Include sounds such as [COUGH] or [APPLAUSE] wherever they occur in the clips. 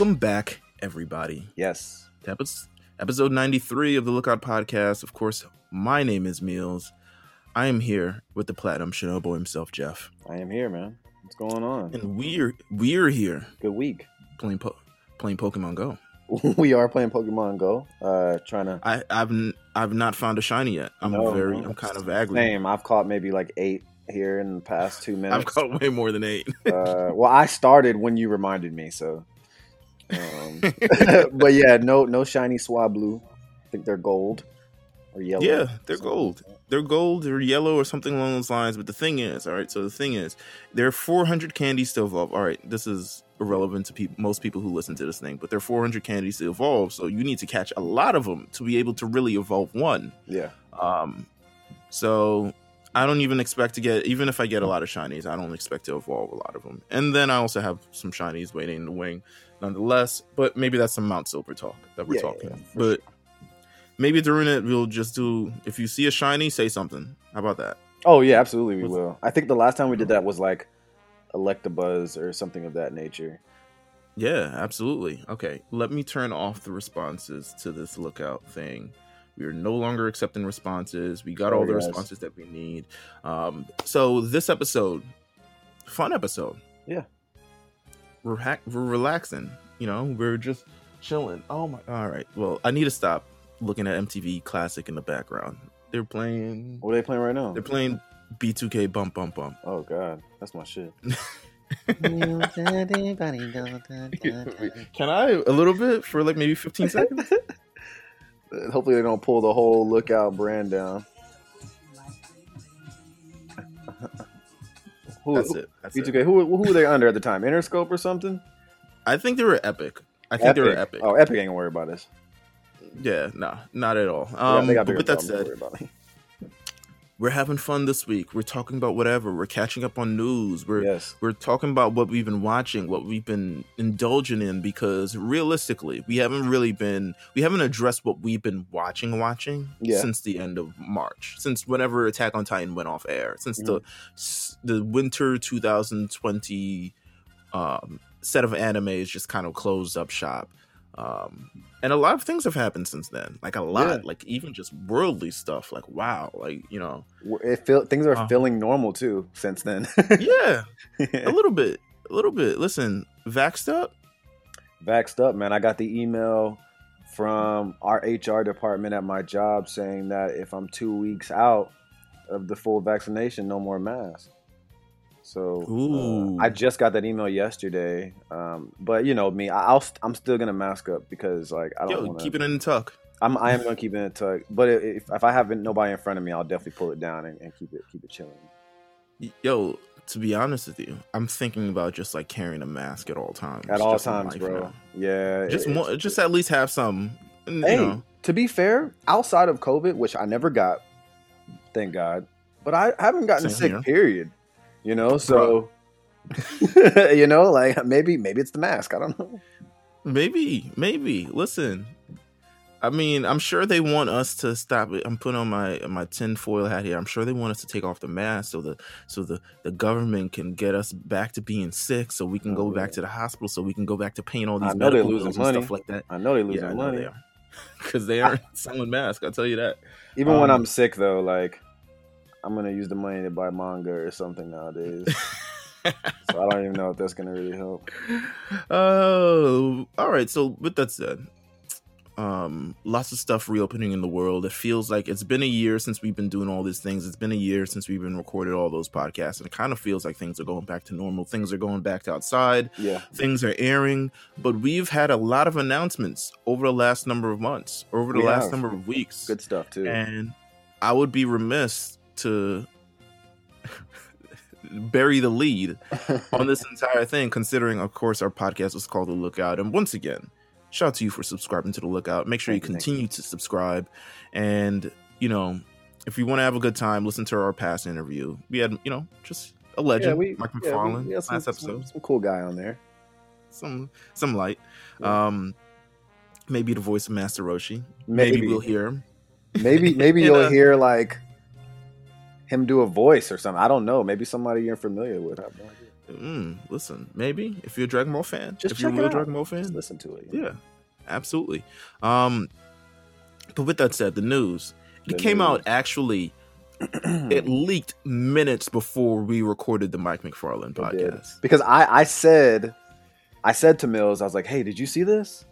Welcome back, everybody. Yes. Episode 93 of the Lookout Podcast. Of course, my name is Meelz. I am here with the Platinum Chanel boy himself, Jeff. I am here, man. What's going on? And we're we're here Good week. playing po- playing Pokemon Go. [LAUGHS] we are playing Pokemon Go. Uh trying to I, I've n- I've not found a shiny yet. I'm No, very no. I'm kind of angry. Same. I've caught maybe like eight here in the past two [LAUGHS] minutes. I've caught way more than eight. uh, well, I started when you reminded me, so. Um, [LAUGHS] but yeah, no, no shiny Swablu. I think they're gold or yellow. Yeah, they're gold. like. They're gold or yellow or something along those lines. But the thing is, all right. So the thing is, there are 400 candies to evolve. All right, this is irrelevant to peop most people who listen to this thing, but there are 400 candies to evolve. So you need to catch a lot of them to be able to really evolve one. Yeah. Um, so I don't even expect to get, even if I get a lot of shinies, I don't expect to evolve a lot of them. And then I also have some shinies waiting in the wing, nonetheless. But maybe that's some Mount Silver talk that we're Yeah, talking. yeah, for but maybe during it, we'll just do. If you see a shiny, say something. How about that? Oh yeah, absolutely we Was- will. I think the last time we did that was like Electabuzz or something of that nature. Yeah, absolutely. Okay, let me turn off the responses to this lookout thing. We are no longer accepting responses. We got Oh, all the yes. responses that we need. Um, so this episode, fun episode. Yeah. We're we're relaxing. You know, we're just chilling. Oh my! All right. Well, I need to stop looking at MTV Classic in the background. They're playing. What are they playing right now? They're playing B2K Bump Bump Bump. Oh god, that's my shit. [LAUGHS] [LAUGHS] Can I a little bit for like maybe 15 seconds? [LAUGHS] Hopefully they don't pull the whole lookout brand down. Who, That's it. That's it. B2K, who, who were they under at the time? Interscope or something? I think they were epic. I think they were epic. Oh, Epic ain't gonna worry about this. Yeah, no, not at all. Um, got but with that said. We're having fun this week. We're talking about whatever. We're catching up on news. We're yes, we're talking about what we've been watching, what we've been indulging in. Because realistically, we haven't really been we haven't addressed what we've been watching watching Yeah. since the end of March, since whenever Attack on Titan went off air, since Mm-hmm. the the winter 2020 um, set of animes just kind of closed up shop. Um, and a lot of things have happened since then, like a lot, Yeah. like even just worldly stuff. Like wow, like you know, it feel things are Uh. feeling normal too since then. yeah, [LAUGHS] a little bit, a little bit. Listen, vaxxed up. Vaxxed up, man. I got the email from our HR department at my job saying that if I'm two weeks out of the full vaccination, no more masks. So uh, I just got that email yesterday, um, but you know me, I- I'll st- I'm still gonna mask up because like I don't Yo, want to. keep it in the tuck. I'm I am gonna keep it in tuck, but if if I have nobody in front of me, I'll definitely pull it down and, and keep it keep it chilling. Yo, to be honest with you, I'm thinking about just like carrying a mask at all times. At all times, bro. now. Yeah, Just it- mo- just at least have some. Hey, know, to be fair, outside of COVID, which I never got, thank God, but I haven't gotten Same sick. here. Period. You know, so [LAUGHS] you know, like maybe maybe it's the mask. I don't know. maybe, maybe. Listen, I mean, I'm sure they want us to stop it. I'm putting on my my tinfoil hat here. I'm sure they want us to take off the mask so the so the the government can get us back to being sick, so we can Oh, go back to the hospital, so we can go back to paying all these. I know they're medical losing bills and money. stuff like that. I know they losing yeah, money. [LAUGHS] they are. Because [LAUGHS] they aren't selling masks. I'll tell you that. Even when Um, I'm sick, though, like I'm gonna use the money to buy manga or something nowadays. [LAUGHS] so I don't even know if that's gonna really help. Oh, all right. So with that said, um, lots of stuff reopening in the world. It feels like it's been a year since we've been doing all these things. It's been a year since we've been recorded all those podcasts, and it kind of feels like things are going back to normal. Things are going back to outside. Yeah, Things are airing, but we've had a lot of announcements over the last number of months, over the We last have. number of weeks. good stuff too. And I would be remiss to bury the lead [LAUGHS] on this entire thing, considering, of course, our podcast was called The Lookout. And once again, shout out to you for subscribing to The Lookout. Make sure you Thank you, thank continue to subscribe. And, you know, if you want to have a good time, listen to our past interview. We had, you know, just a legend, Mike yeah, we- McFarland, we had some, last some, episode. some cool guy on there. Some, some light. Yeah. Um, maybe the voice of Master Roshi. Maybe, Maybe, we'll hear him. maybe maybe [LAUGHS] you'll hear like him do a voice or something. I don't know. Maybe somebody you're familiar with. I have no idea. Mm, listen, maybe if you're a Dragon Ball fan, Just if you're a real out. Dragon Ball fan, Just listen to it. yeah, absolutely. Um, but with that said, the news it The came out actually. [CLEARS THROAT] it leaked minutes before we recorded the Mike McFarland podcast. because I, I said I said to Mills, I was like, "Hey, did you see this?"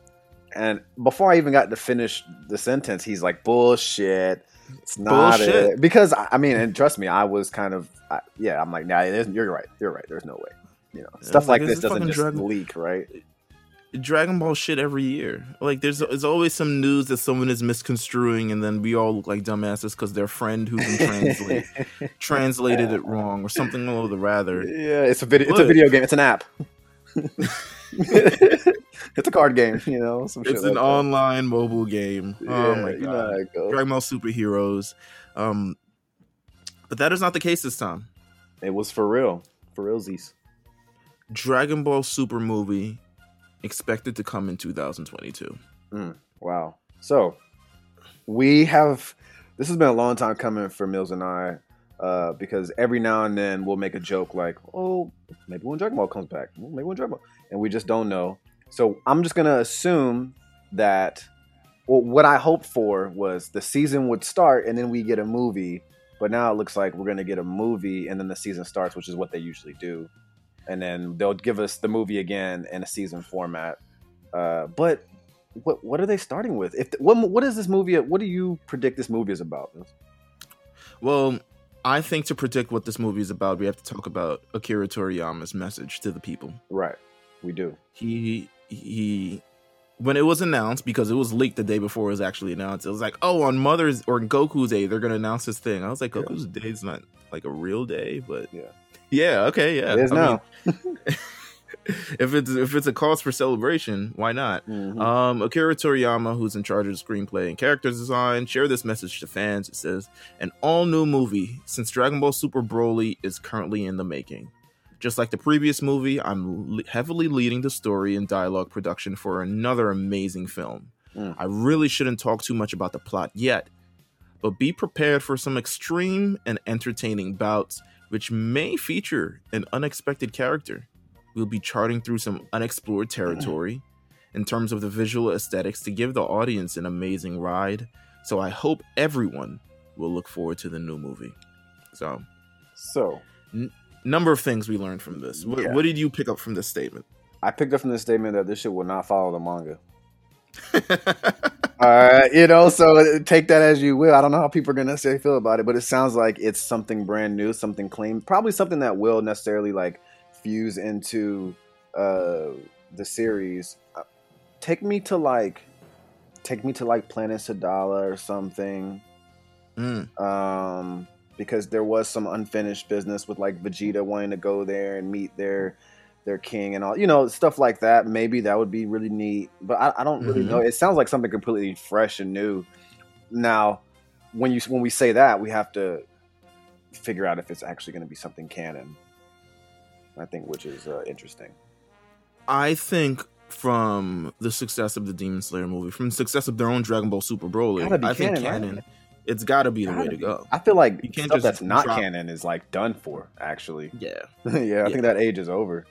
And before I even got to finish the sentence, he's like, "Bullshit, it's not Bullshit. it." Because I mean, and trust me, I was kind of, I, yeah, I'm like, "Nah, you're right. You're right. There's no way." You know, stuff like like, this doesn't just Dragon- leak, right? Dragon Ball shit every year. Like there's there's always some news that someone is misconstruing, and then we all look like dumbasses because their friend who can translate [LAUGHS] translated it wrong or something or the rather. yeah, it's a video. It's a video game. It's an app. [LAUGHS] it's a card game. You know, some shit It's like an that. online mobile game. oh Yeah, my you know god, it goes. Dragon Ball superheroes. Um, but that is not the case this time. It was for real, for realsies. Dragon Ball Super movie expected to come in 2022. Wow. So we have this has been a long time coming for Mills and I, uh, because every now and then we'll make a joke like, "Oh, maybe when Dragon Ball comes back, maybe when Dragon Ball," and we just don't know. So I'm just gonna assume that. Well, what I hoped for was the season would start and then we get a movie, but now it looks like we're gonna get a movie and then the season starts, which is what they usually do, and then they'll give us the movie again in a season format. Uh, but what what are they starting with? If what what is this movie? What do you predict this movie is about? Well, I think to predict what this movie is about, we have to talk about Akira Toriyama's message to the people. Right, we do. He he when it was announced because it was leaked the day before it was actually announced. It was like, "Oh, on Mother's or Goku's Day, they're going to announce this thing." I was like, Yeah. "Goku's Day is not like a real day, but Yeah. yeah, okay, yeah." it is I mean, now. [LAUGHS] [LAUGHS] if it's if it's a cause for celebration, why not? Mhm. Um, Akira Toriyama, who's in charge of screenplay and character design, shared this message to fans. It says, "An all-new movie since Dragon Ball Super Broly is currently in the making. Just like the previous movie, I'm heavily leading the story and dialogue production for another amazing film. Mm. I really shouldn't talk too much about the plot yet, but be prepared for some extreme and entertaining bouts, which may feature an unexpected character. We'll be charting through some unexplored territory." in terms of the visual aesthetics to give the audience an amazing ride. So I hope everyone will look forward to the new movie. So, So number of things we learned from this. What, Yeah. what did you pick up from this statement? I picked up from this statement that this shit will not follow the manga. All right, [LAUGHS] uh, you know, so take that as you will. I don't know how people are going to necessarily feel about it, but it sounds like it's something brand new, something clean, probably something that will necessarily like fuse into uh the series. Uh, Take me to like, take me to like Planet Sadala or something. Mm, um, because there was some unfinished business with like Vegeta wanting to go there and meet their their king and all, you know, stuff like that. Maybe that would be really neat, but I, I don't really Mhm. know. It sounds like something completely fresh and new. Now, when you when we say that, we have to figure out if it's actually going to be something canon. I think, which is uh, interesting. I think from the success of the Demon Slayer movie, from the success of their own Dragon Ball Super Broly, I think canon, right? it's got to be the way Gotta to be. go. I feel like You can't stuff that's not drop- canon is like done for. Actually, [LAUGHS] Yeah. yeah, I Yeah. think that age is over.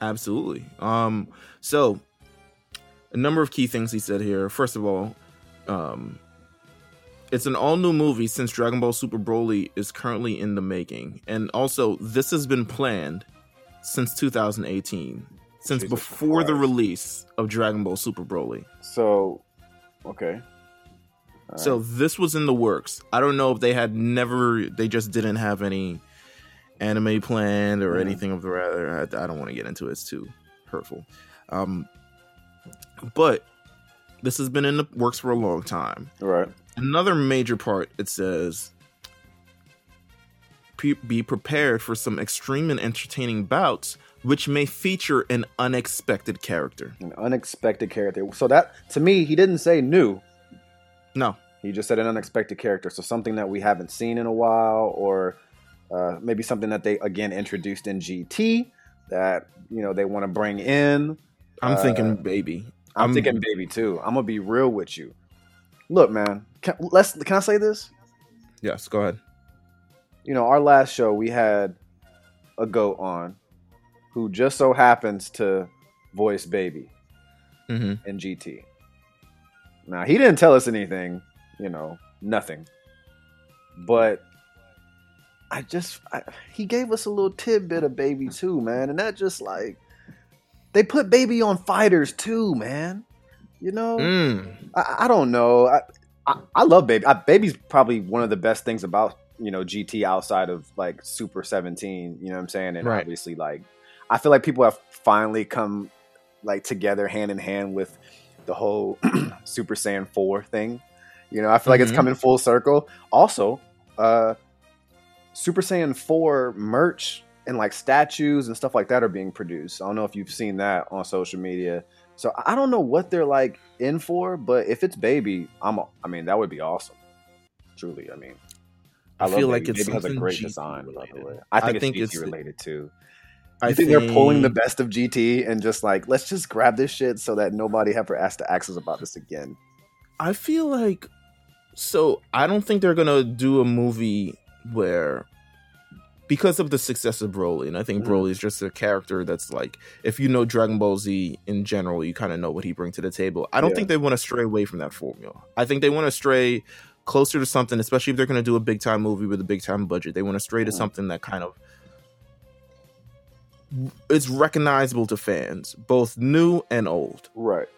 Absolutely. Um, so a number of key things he said here. First of all, um, it's an all new movie since Dragon Ball Super Broly is currently in the making, and also this has been planned since 2018, since Jesus before the release of Dragon Ball Super Broly. So, okay. All So right. this was in the works. I don't know if they had never, they just didn't have any anime planned or Mhm. anything of the rather. I, I don't want to get into it. It's too hurtful. Um, but this has been in the works for a long time. right. Another major part it says "Pre- be prepared for some extreme and entertaining bouts, which may feature an unexpected character. An unexpected character. So that to me, he didn't say new. No, He just said an unexpected character. So something that we haven't seen in a while, or uh, maybe something that they again introduced in GT that you know they want to bring in. I'm Uh, thinking baby. I'm, I'm- thinking baby too. I'm gonna be real with you. Look, man. Can, let's. Can I say this? Yes, go ahead. You know, our last show we had a goat on, who just so happens to voice Baby hmm in GT. Now he didn't tell us anything, you know, nothing. But I just I, he gave us a little tidbit of Baby too, man, and that just like they put Baby on fighters too, man. You know, Mm. I, I don't know. I, I, I love Baby. I, Baby's probably one of the best things about you know GT outside of like Super 17. You know what I'm saying? And Right. obviously, like I feel like people have finally come like together hand in hand with the whole [CLEARS THROAT] Super Saiyan 4 thing. You know, I feel like it's Mhm. coming full circle. Also, uh Super Saiyan 4 merch and like statues and stuff like that are being produced. I don't know if you've seen that on social media. So I don't know what they're like in for, but if it's baby, I'm. I mean, that would be awesome. Truly, I mean, I, love feel Baby. like it's Baby has a great GT design. By the way, I think, I think it's GT it's- related too. I I think, they're pulling the best of GT and just like let's just grab this shit so that nobody ever has to ask us about this again. I feel like so I don't think they're gonna do a movie where because of the success of Broly, and I think Mhm. Broly is just a character that's like if you know Dragon Ball Z in general, you kind of know what he brings to the table. I don't Yeah. think they want to stray away from that formula. I think they want to stray closer to something, especially if they're gonna do a big time movie with a big time budget. They want to stray to something that kind of it's recognizable to fans, both new and old Right.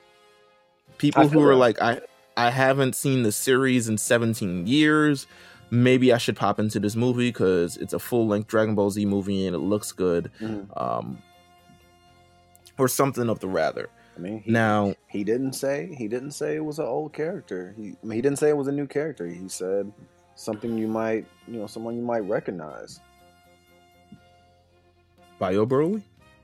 people who are that. like i i haven't seen the series in 17 years maybe i should pop into this movie because it's a full-length dragon ball z movie and it looks good Mhm. um or something of the rather I mean, he, now he didn't say he didn't say it was an old character. He I mean, he didn't say it was a new character. He said something you might you know someone you might recognize. bio broly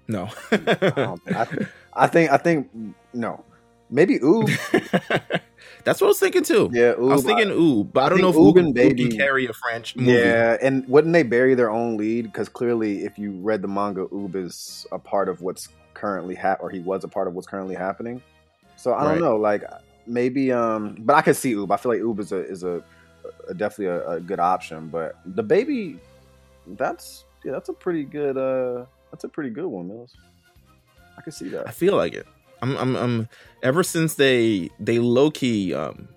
no um, [LAUGHS] I, think, I, think- I think I think no, maybe Oob. [LAUGHS] that's what i was thinking too Yeah, Oob. i was thinking Oob but i I don't know if think Oob and Oob Baby- can carry a french movie Yeah, and wouldn't they bury their own lead? Because clearly, if you read the manga, Oob is a part of what's currently hap, or he was a part of what's currently happening. So I Right. don't know, like maybe, um, but I could see Oob. I feel like Oob is a is a, a definitely a, a good option. But the baby, that's yeah, that's a pretty good uh, that's a pretty good one, Mills. I can see that. I feel like it. I'm, I'm, I'm. Ever since they, they low key, um,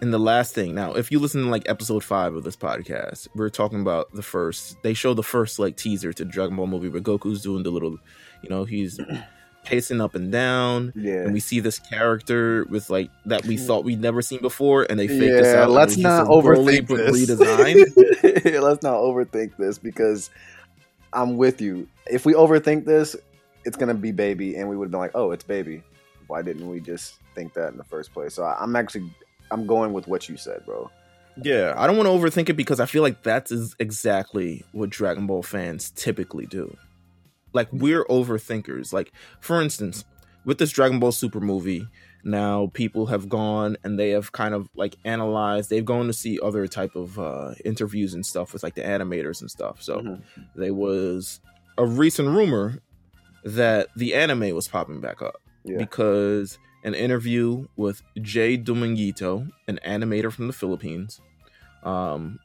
in the last thing. Now, if you listen to like episode five of this podcast, we're talking about the first. They show the first like teaser to Dragon Ball movie where Goku's doing the little, you know, he's [CLEARS THROAT] pacing up and down, Yeah, and we see this character with like that we mm. thought we'd never seen before, and they fake this yeah. out. Let's not overthink this. [LAUGHS] let's not overthink this because I'm with you. If we overthink this, it's gonna be baby, and we would have been like, "Oh, it's baby." Why didn't we just think that in the first place? So I- I'm actually, I'm going with what you said, bro. Yeah, I don't want to overthink it because I feel like that's exactly what Dragon Ball fans typically do. Like we're overthinkers. Like for instance, with this Dragon Ball Super movie, now people have gone and they have kind of like analyzed. They've gone to see other type of uh, interviews and stuff with like the animators and stuff. So Mhm. there was a recent rumor that the anime was popping back up Yeah, because an interview with Jay Dominguito, an animator from the Philippines, um,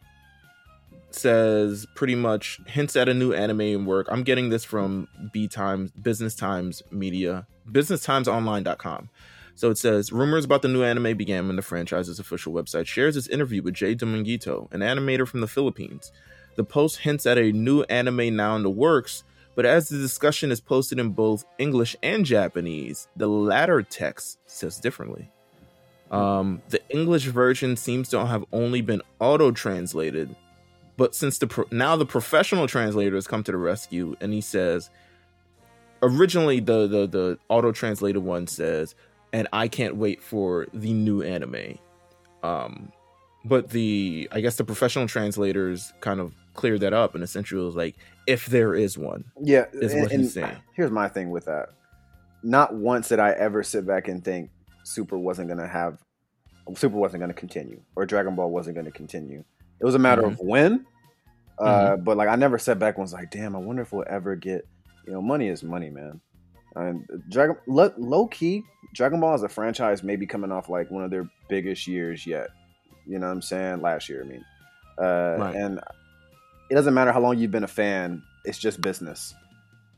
says pretty much hints at a new anime work. I'm getting this from B Times, Business Times Media, BusinessTimesOnline.com. So it says rumors about the new anime began when the franchise's official website shares its interview with Jay Dominguito, an animator from the Philippines. The post hints at a new anime now in the works, but as the discussion is posted in both English and Japanese, the latter text says differently. Um, the English version seems to have only been auto translated, but since the pro- now the professional translator has come to the rescue, and he says, originally the the the auto translated one says, and I can't wait for the new anime. Um, but the I guess the professional translators kind of cleared that up, and essentially was like, if there is one. yeah. Is and- what he's saying. Here's my thing with that. Not once did I ever sit back and think Super wasn't gonna have, Super wasn't gonna continue, or Dragon Ball wasn't gonna continue. It was a matter of when. Uh, But like, I never sat back and was like, "Damn, I wonder if we'll ever get." You know, money is money, man. And Dragon, low, low key, Dragon Ball as a franchise may be coming off like one of their biggest years yet. You know what I'm saying? Last year, I mean, uh, Right. and it doesn't matter how long you've been a fan. It's just business.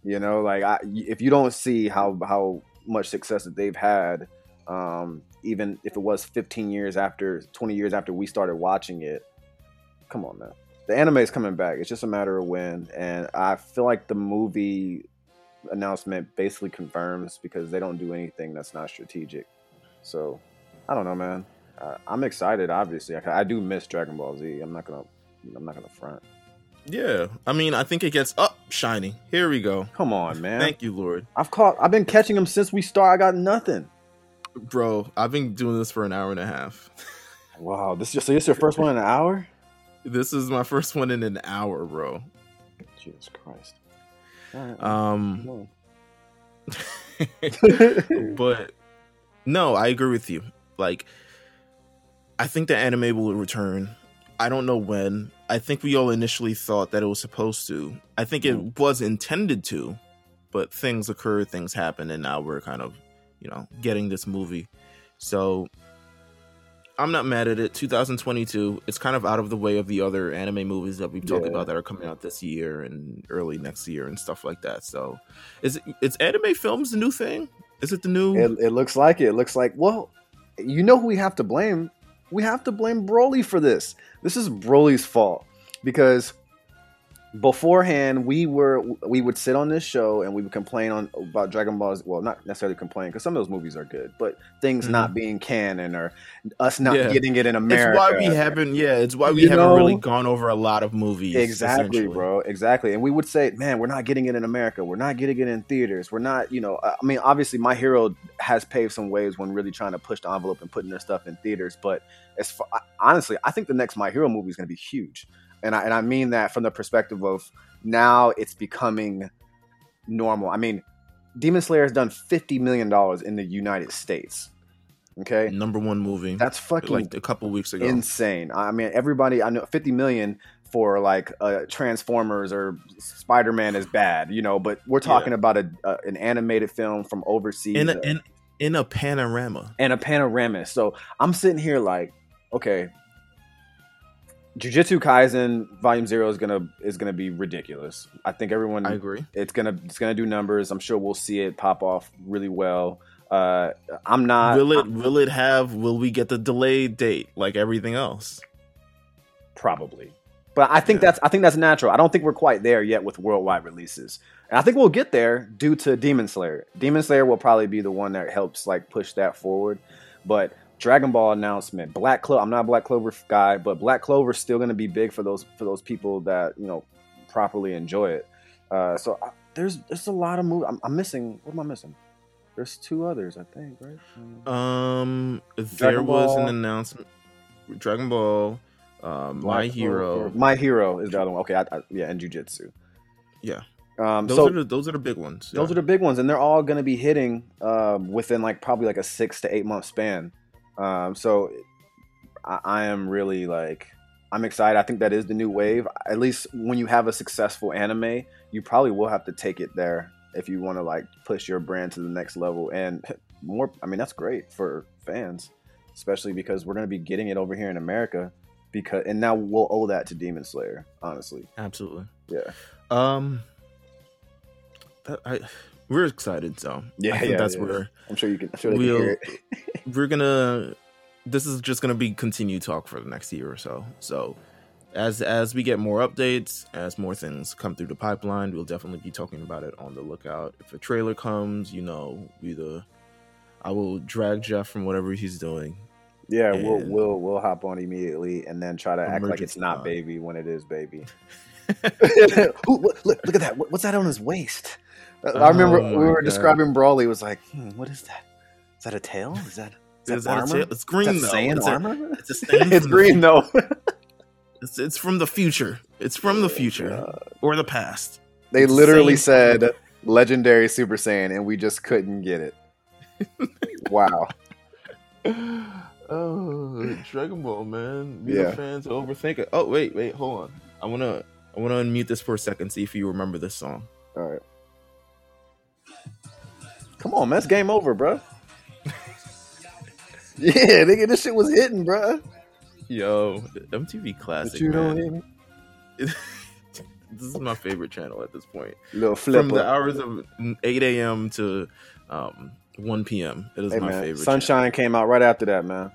You know, like I, if you don't see how how much success that they've had, um, even if it was 15 years after, 20 years after we started watching it, come on, man. The anime is coming back. It's just a matter of when, and I feel like the movie announcement basically confirms because they don't do anything that's not strategic. So, I don't know, man. Uh, I'm excited. Obviously, I, I do miss Dragon Ball Z. I'm not gonna, I'm not gonna front. Yeah, I mean, I think it gets up shiny. Here we go. Come on, man. Thank you, Lord. I've caught. I've been catching them since we start. I got nothing. Bro, I've been doing this for an hour and a half. [LAUGHS] Wow, this is so. This is your first one in an hour. This is my first one in an hour, bro. Jesus Christ. Right, Um, [LAUGHS] but no, I agree with you. Like, I think the anime will return. I don't know when. I think we all initially thought that it was supposed to. I think it mm. was intended to, but things occurred, things happened, and now we're kind of, you know, getting this movie. So I'm not mad at it. 2022, it's kind of out of the way of the other anime movies that we've talked Yeah. about that are coming out this year and early next year and stuff like that. So, is it, is anime films the new thing? Is it the new? It, it looks like it. It looks like well, you know who we have to blame? We have to blame Broly for this. This is Broly's fault because beforehand we were we would sit on this show and we would complain on about Dragon Ball's well not necessarily complain because some of those movies are good but things Mhm. not being canon or us not Yeah. getting it in America. It's why we haven't. Yeah, it's why we You haven't know? really gone over a lot of movies. Exactly, bro. Exactly. And we would say, man, we're not getting it in America. We're not getting it in theaters. We're not, you know, I mean, obviously, My Hero has paved some ways when really trying to push the envelope and putting their stuff in theaters. But as far, honestly, I think the next My Hero movie is going to be huge. And I, and I mean that from the perspective of now it's becoming normal. I mean, Demon Slayer has done $50 million in the United States. Okay. Number one movie. That's fucking like a couple weeks ago. insane. I mean, everybody I know 50 million for like uh, Transformers or Spider Man is bad, you know. But we're talking about a, an animated film from overseas in a, in in a panorama. and a panorama. So I'm sitting here like, okay, Jujutsu Kaisen Volume Zero is gonna is gonna be ridiculous. I think everyone I agree. it's gonna it's gonna do numbers. I'm sure we'll see it pop off really well. Uh, I'm not will it will it have? Will we get the delayed date like everything else? probably but i think Yeah. that's i think that's natural i don't think we're quite there yet with worldwide releases and i think we'll get there due to demon slayer demon slayer will probably be the one that helps like push that forward but dragon ball announcement black clover i'm not a black clover guy but black clover is still going to be big for those for those people that you know properly enjoy it uh, so I, there's there's a lot of movies I'm, I'm missing what am i missing there's two others i think right. Um, there was an announcement. Dragon Ball, um, My Hero. Clover. my hero is the other one okay I, I, yeah and jujitsu Yeah, um those so are the those are the big ones. Those are the big ones, and they're all going to be hitting um, within like probably like a six to eight month span. Um, so I, I am really like I'm excited. I think that is the new wave. At least when you have a successful anime, you probably will have to take it there if you want to like push your brand to the next level. And [LAUGHS] more, I mean, that's great for fans, especially because we're going to be getting it over here in America. Because and now we'll owe that to Demon Slayer. Honestly, absolutely. yeah, Um, that, I we're excited. So Yeah, I think yeah, that's yeah. where I'm sure you can. I'm sure We'll- can hear it. [LAUGHS] we're gonna this is just gonna be continued talk for the next year or so so as as we get more updates as more things come through the pipeline we'll definitely be talking about it on the lookout if a trailer comes you know we the i will drag jeff from whatever he's doing Yeah, we'll we'll uh, we'll hop on immediately and then try to act like it's not pod. baby when it is baby. [LAUGHS] [LAUGHS] Ooh, look, look at that! What's that on his waist? I remember Oh we were God. describing Broly. Was like, hmm, what is that? Is that a tail? Is that is that Is that a armor? tail? it's green that though it's, a, armor? it's a [LAUGHS] it's from the green though. [LAUGHS] it's, it's from the future it's from the future or the past They It's literally said legendary Super Saiyan, and we just couldn't get it. [LAUGHS] wow. oh, Dragon Ball, man. We Yeah. the fans overthink it. Oh, wait, wait, hold on. I wanna, I wanna unmute this for a second. See if you remember this song. All right. Come on, man. It's game over, bro. [LAUGHS] yeah, nigga, this shit was hitting, bro. Yo, MTV But classic. you don't man. me. [LAUGHS] this is my favorite channel at this point. Little flip. From the hours of 8 a.m. to um, 1 p.m. It is Hey my man, favorite. Sunshine came out right after that, man.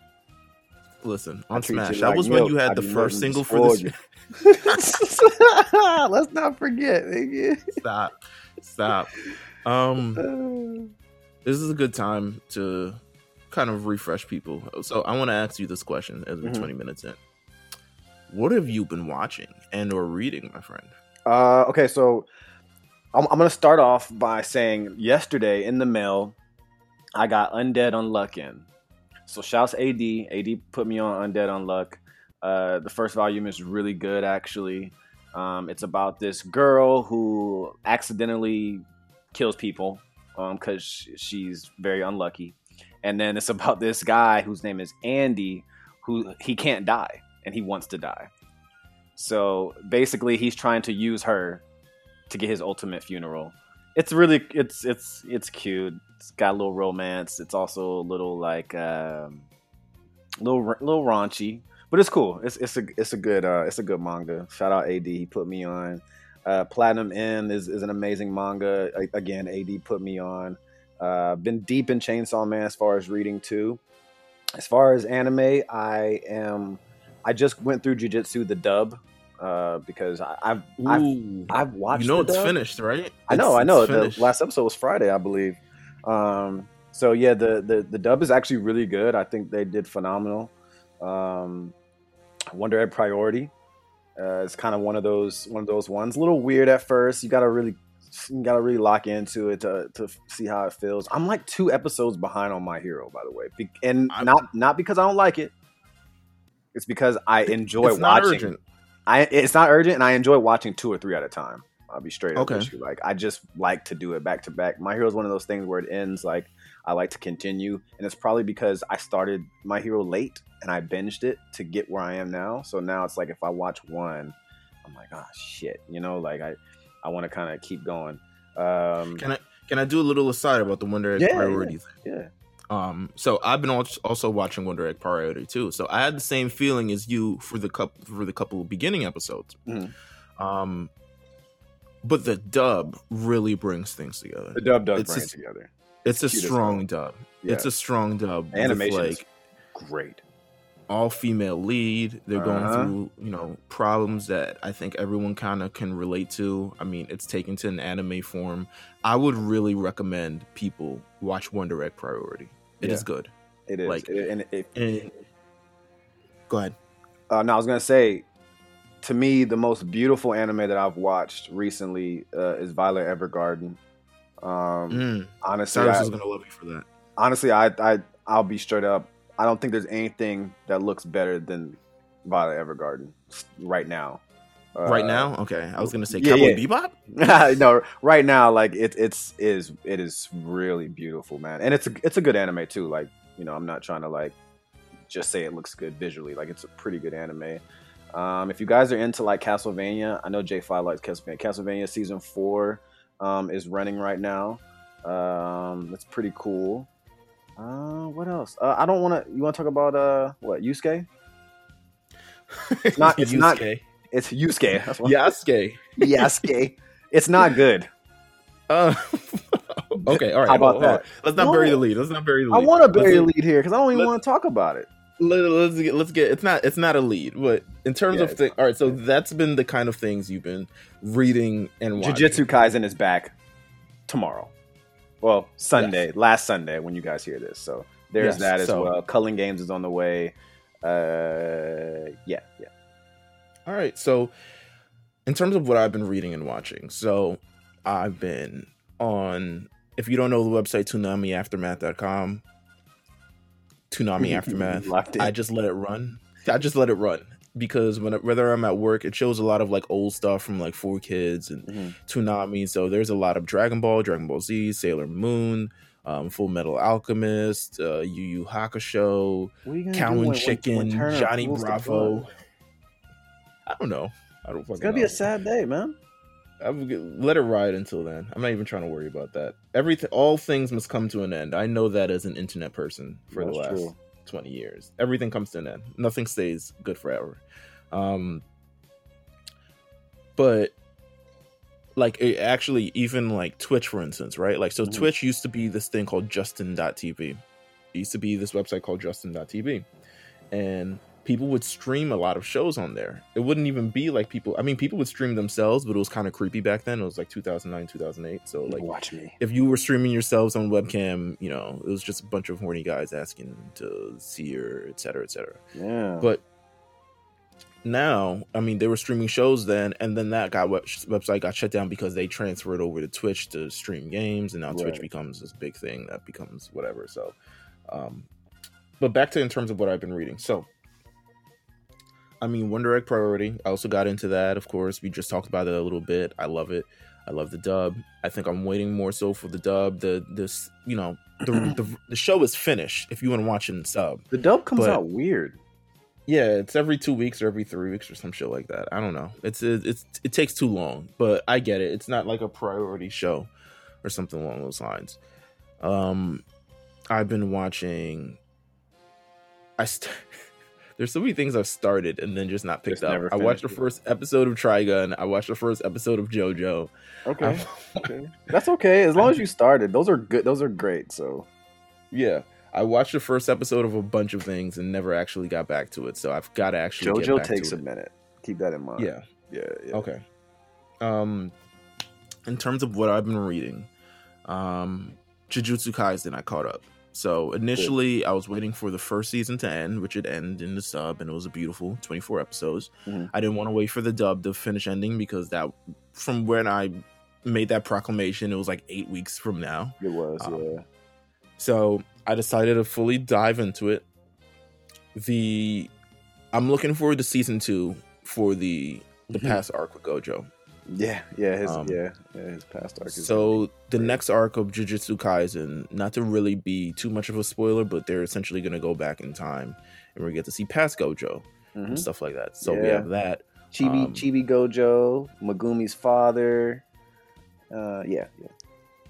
Listen, on you Smash. like that was when milk. you I had the first single for this. [LAUGHS] Let's not forget, nigga. Stop. Stop. Um, this is a good time to kind of refresh people. So I want to ask you this question as we're Mhm. 20 minutes in. What have you been watching and or reading, my friend? Uh, okay, so I'm, I'm gonna start off by saying yesterday in the mail, I got Undead Unluck in. So shouts AD. AD put me on Undead Unluck. Uh, the first volume is really good, actually. Um, it's about this girl who accidentally kills people because she's very unlucky, and then it's [LAUGHS] about this guy whose name is Andy, who he can't die and he wants to die. So basically, he's trying to use her to get his ultimate funeral. It's really it's it's it's cute. It's got a little romance. It's also a little like um, little little raunchy, but it's cool. It's it's a it's a good uh, it's a good manga. Shout out AD. He put me on. Uh, Platinum End is, is an amazing manga. A- again, AD put me on. Uh, been deep in Chainsaw Man as far as reading too. As far as anime, I am. I just went through Jujutsu the dub uh, because I, I've I've I've watched. you know it's dub. finished, right? I know, It's- I know. The finished. last episode was Friday, I believe. Um, so yeah, the, the the dub is actually really good. I think they did phenomenal. Um, Wonder Egg Priority uh, is kind of one of those one of those ones. A little weird at first. You gotta really you gotta really lock into it to to see how it feels. I'm like two episodes behind on My Hero, by the way, Be- and I'm- not not because I don't like it. It's because I enjoy it's not watching. urgent. I it's not urgent, and I enjoy watching two or three at a time. I'll be straight up Okay. with you. Like I just like to do it back to back. My Hero is one of those things where it ends. Like I like to continue, and it's probably because I started My Hero late and I binged it to get where I am now. So now it's like if I watch one, I'm like, oh shit, you know, like I I want to kind of keep going. Um, Can I can I do a little aside about the Wonder Egg Yeah, priority thing? yeah, Um, so I've been also watching Wonder Egg Priority too. So I had the same feeling as you for the couple for the couple of beginning episodes. Mhm. Um, but the dub really brings things together. the dub does bring it together. It's a strong dub. Yeah. It's a strong dub. Animation like great. all female lead. They're going Uh-huh. through you know problems that I think everyone kind of can relate to. I mean, it's taken to an anime form. I would really recommend people watch Wonder Egg Priority. It is Yeah. good. It is, like- It- and it, And go ahead. Uh, no, I was gonna say, to me, the most beautiful anime that I've watched recently uh, is Violet Evergarden. Um, Mm. honestly, Cyrus I, is gonna love you for that. honestly, I, I, I'll be straight up. I don't think there's anything that looks better than Violet Evergarden right now. Uh, right now, okay. I was gonna say yeah, Cowboy yeah. Bebop. [LAUGHS] no, right now, like it, it's is it is really beautiful, man, and it's a it's a good anime too. Like you know, I'm not trying to like just say it looks good visually. Like it's a pretty good anime. Um, if you guys are into like Castlevania, I know J Five likes Castlevania. Castlevania season four um, is running right now. Um, that's pretty cool. Uh, what else? Uh, I don't want to. You want to talk about uh what Yusuke? It's not- it's [LAUGHS] not- Yusuke. It's Yusuke. That's what, Yasuke. Yasuke. [LAUGHS] It's not good. Uh, [LAUGHS] okay, all right. How about hold that? Let's not No. bury the lead. Let's not bury the I want to bury the lead here because I don't even want to talk about it. Let, us get let's get it's not it's not a lead but in terms Yeah, of the, all right so that's been the kind of things you've been reading and watching Jujutsu Kaisen is back tomorrow. Well, Sunday, last Sunday when you guys hear this. So there's Yes, that as so- well. Culling Games is on the way. Uh, yeah, yeah. all right so in terms of what i've been reading and watching so i've been on if you don't know the website toonamiaftermath.com Toonami [LAUGHS] aftermath i just let it run i just let it run because when whether i'm at work it shows a lot of like old stuff from like 4Kids and Mhm. Toonami. So there's a lot of Dragon Ball, Dragon Ball Z, Sailor Moon, um, Full Metal Alchemist, uh, Yu Yu Hakusho, What are you gonna do Cow and Chicken, Johnny Bravo. I don't know. I don't fucking It's gonna be a sad day, man. I would let it ride until then. I'm not even trying to worry about that. Everything, all things must come to an end. I know that as an internet person for That's the last true. 20 years. Everything comes to an end. Nothing stays good forever. Um, but like it actually even like Twitch for instance, right? Like so Mhm. Twitch used to be this thing called Justin.tv. It used to be this website called Justin.tv. And people would stream a lot of shows on there. It wouldn't even be like people I mean people would stream themselves, but it was kind of creepy back then. It was like 2009, 2008. So like watch me. if you were streaming yourselves on webcam, you know, it was just a bunch of horny guys asking to see her, et cetera, et cetera. Yeah. But now, I mean, they were streaming shows then, and then that got web- website got shut down because they transferred over to Twitch to stream games, and now Twitch becomes this big thing that becomes whatever. So, um, but back to in terms of what I've been reading. So, I mean, Wonder Egg Priority. I also got into that. Of course, we just talked about it a little bit. I love it. I love the dub. I think I'm waiting more so for the dub. The this, you know, the [CLEARS THROAT] the, the show is finished. If you want to watch it in sub, the dub comes but- out weird. yeah, it's every two weeks or every three weeks or some shit like that. I don't know. It's it, it's it takes too long, but I get it. It's not like a priority show or something along those lines. Um, I've been watching. I st- [LAUGHS] there's so many things I've started and then just not picked Just up. I watched the first episode of Trigun. I watched the first episode of JoJo. Okay. Okay. That's okay. As long as you started. Those are good. Those are great. So yeah, I watched the first episode of a bunch of things and never actually got back to it. So I've got to actually. get JoJo takes a it. minute. Keep that in mind. Yeah. Yeah. yeah. Okay. Um, in terms of what I've been reading, um, Jujutsu Kaisen I caught up. So initially, I was waiting for the first season to end, which it ended in the sub, and it was a beautiful 24 episodes. Mhm. I didn't want to wait for the dub to finish ending because that, from when I made that proclamation, it was like eight weeks from now. It was. Um, yeah. So I decided to fully dive into it. The I'm looking forward to season two for the the Mhm. past arc with Gojo. Yeah. Yeah. His. um, yeah. Yeah. His past arc. Is So the next arc of Jujutsu Kaisen, not to really be too much of a spoiler, but they're essentially going to go back in time, and we get to see past Gojo and Mhm. stuff like that. So we have that. Chibi um, Chibi Gojo, Megumi's father. Uh. Yeah. Yeah.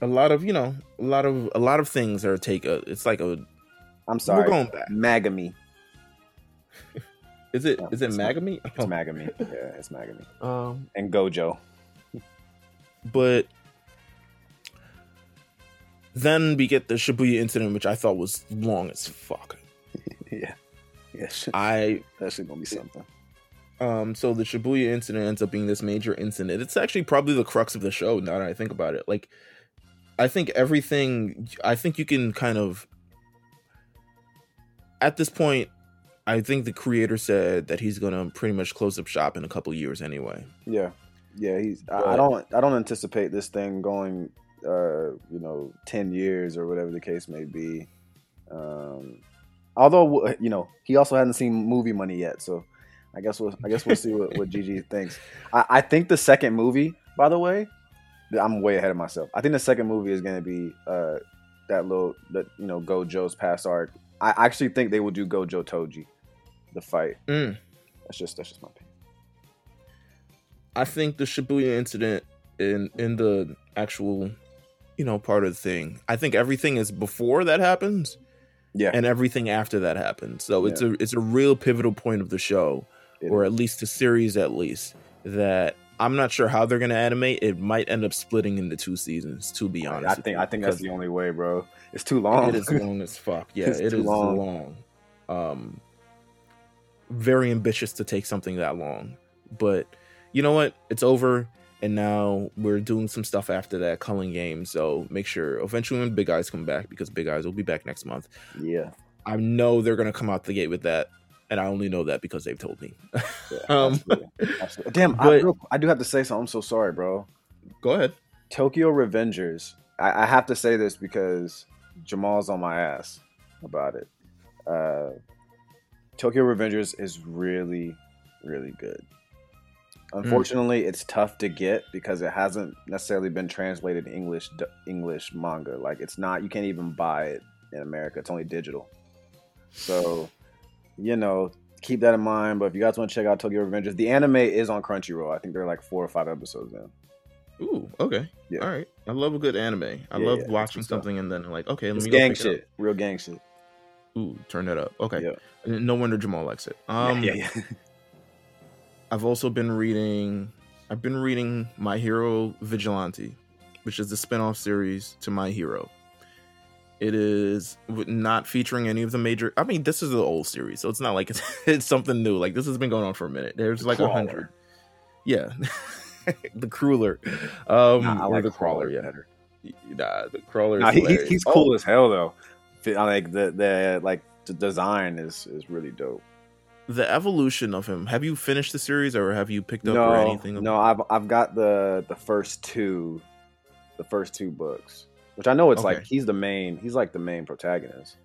A lot of you know, a lot of a lot of things are take a. It's like a. I'm sorry. We're going back. Magami. [LAUGHS] Is it No, is it. Magami? It's Magami. Yeah. It's Magami. um, And Gojo. But then we get the Shibuya incident, which I thought was long as fuck. [LAUGHS] yeah. Shit. I that's gonna be something. Um, so the Shibuya incident ends up being this major incident. It's actually probably the crux of the show now that I think about it. Like, I think everything, I think you can kind of, at this point, I think the creator said that he's gonna pretty much close up shop in a couple years anyway. Yeah, yeah. He's. I, I don't. I don't anticipate this thing going. Uh, you know, ten years or whatever the case may be. Um, although you know, he also hasn't seen movie money yet, so I guess we'll. I guess we'll see what, what Gege [LAUGHS] thinks. I, I think the second movie, by the way, I'm way ahead of myself. I think the second movie is going to be uh that little that you know Gojo's past arc. I actually think they will do Gojo Toji, the fight. Mm. That's just that's just my opinion. I think the Shibuya incident in in the actual, you know, part of the thing. I think everything is before that happens. Yeah, and everything after that happens. So it's a it's a real pivotal point of the show, it or at least the series, at least that I'm not sure how they're gonna animate. It might end up splitting into two seasons. To be honest, I think I think that's the only way, bro. It's too long. It is long as fuck. [LAUGHS] Yeah, It's it too is long. long. Um, very ambitious to take something that long, but you know what? It's over. And now we're doing some stuff after that culling game. So make sure eventually when Big Eyes come back, because Big Eyes will be back next month. yeah, I know they're gonna come out the gate with that, and I only know that because they've told me. yeah [LAUGHS] Um, absolutely, absolutely. Damn, I, real- I do have to say something. I'm so sorry, bro. Go ahead. Tokyo Revengers. I, I have to say this because Jamal's on my ass about it. Uh, Tokyo Revengers is really, really good. Unfortunately, it's tough to get because it hasn't necessarily been translated English English manga. Like it's not you can't even buy it in America. It's only digital. So, you know, keep that in mind. But if you guys want to check out Tokyo Revengers, the anime is on Crunchyroll. I think there are like four or five episodes in. Ooh, okay. Yeah. All right. I love a good anime. I Yeah, love yeah, watching something and then like, okay, let It's me go gang shit, real gang shit. Ooh, turn that up. Okay. Yeah. No wonder Jamal likes it. [LAUGHS] Um, yeah, yeah. I've also been reading I've been reading My Hero Vigilante, which is the spin-off series to My Hero. It is not featuring any of the major. I mean, this is the old series, so it's not like it's, [LAUGHS] it's something new. Like this has been going on for a minute. There's like a hundred. Yeah, [LAUGHS] the crueler, um, Nah, I like the crawler. Yeah, better. nah, the crawler. Nah, he, he's, he's Oh, cool as hell though. Like the the like the design is is really dope. The evolution of him. Have you finished the series, or have you picked up no, or anything? no, I've I've got the the first two, the first two books, which I know it's like he's the main. He's like the main protagonist.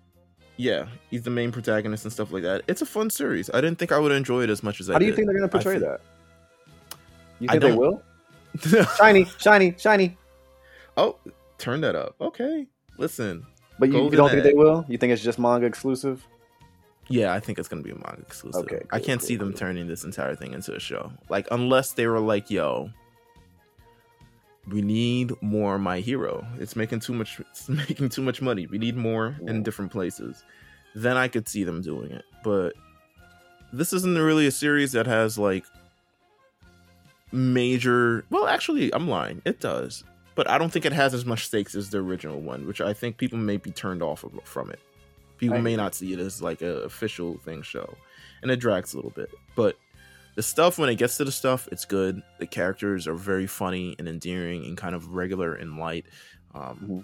Yeah, he's the main protagonist and stuff like that. It's a fun series. I didn't think I would enjoy it as much as I How do you did. think they're gonna portray think- that? You think they will? [LAUGHS] Shiny, shiny, shiny. oh, turn that up. Okay, listen. But you, you don't think Egg. they will? You think it's just manga exclusive? Yeah, I think it's gonna be a manga exclusive. Okay, I can't cool, see them turning this entire thing into a show. Like unless they were like, "Yo, we need more My Hero. It's making too much. [LAUGHS] It's making too much money. We need more in different places." Then I could see them doing it. But this isn't really a series that has like major. Well, actually, I'm lying. It does, but I don't think it has as much stakes as the original one, which I think people may be turned off of, from it. People may not see it as like a official thing show, and it drags a little bit. But the stuff when it gets to the stuff, it's good. The characters are very funny and endearing and kind of regular and light. Um, Mhm.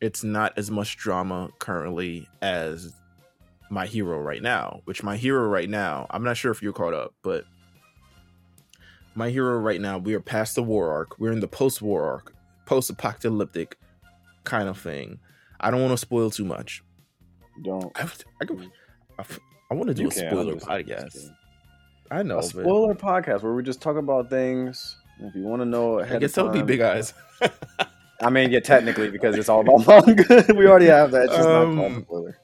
It's not as much drama currently as my hero right now, which my hero right now, I'm not sure if you're caught up, but my hero right now, we are past the war arc. We're in the post war arc, post apocalyptic kind of thing. I don't want to spoil too much. Don't. I, I, I, I want to do You a can, spoiler just- I'm just podcast. I know, a but spoiler podcast where we just talk about things. If you want to know ahead I guess of that would be big eyes. [LAUGHS] I mean, yeah, technically because it's all about [LAUGHS] manga. [LAUGHS] we already have that. Um, not called spoiler.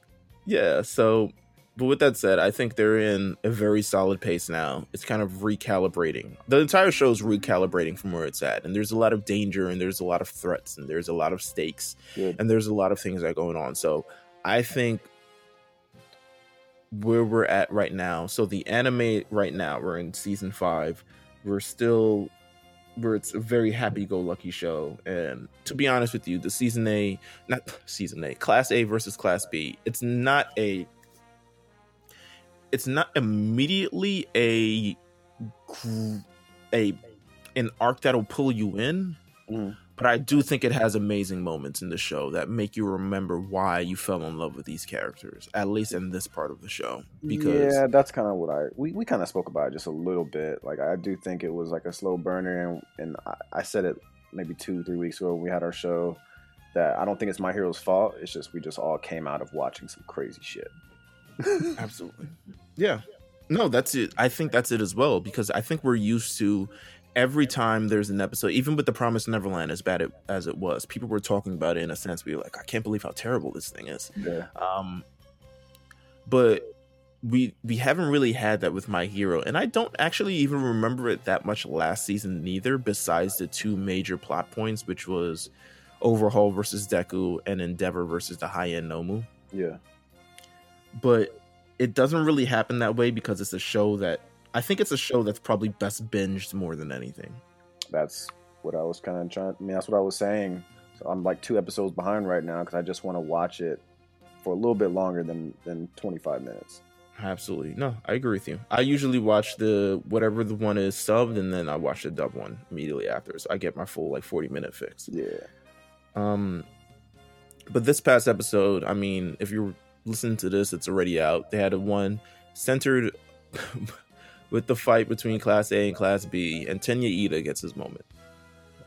Yeah, so but with that said, I think they're in a very solid pace now. It's kind of recalibrating. The entire show is recalibrating from where it's at. And there's a lot of danger and there's a lot of threats and there's a lot of stakes Good. and there's a lot of things that are going on. So I think where we're at right now, so the anime right now, we're in season five. We're still where it's a very happy go lucky show. And to be honest with you, the season A, not [LAUGHS] season A, class A versus class B, it's not a it's not immediately a a an arc that'll pull you in, Mhm. But I do think it has amazing moments in the show that make you remember why you fell in love with these characters, at least in this part of the show. Because yeah, that's kind of what I we, we kind of spoke about just a little bit. Like I do think it was like a slow burner, and and I, I said it maybe two three weeks ago when we had our show that I don't think it's my hero's fault. It's just we just all came out of watching some crazy shit. [LAUGHS] Absolutely. Yeah. No, that's it. I think that's it as well because I think we're used to every time there's an episode, even with the Promise Neverland, as bad it, as it was, people were talking about it in a sense. We were like, I can't believe how terrible this thing is. Yeah, Um, but we we haven't really had that with My Hero, and I don't actually even remember it that much last season neither. Besides the two major plot points, which was Overhaul versus Deku and Endeavor versus the High End Nomu yeah. but it doesn't really happen that way because it's a show that I think it's a show that's probably best binged more than anything. That's what I was kind of trying. I mean, that's what I was saying. So I'm like two episodes behind right now because I just want to watch it for a little bit longer than than 25 minutes. Absolutely. No, I agree with you. I usually watch the whatever the one is subbed and then I watch the dub one immediately after. So I get my full like 40 minute fix. Yeah. Um but this past episode, I mean, if you're listening to this, it's already out. They had a one centered [LAUGHS] with the fight between class A and class B, and Tenya Ida gets his moment.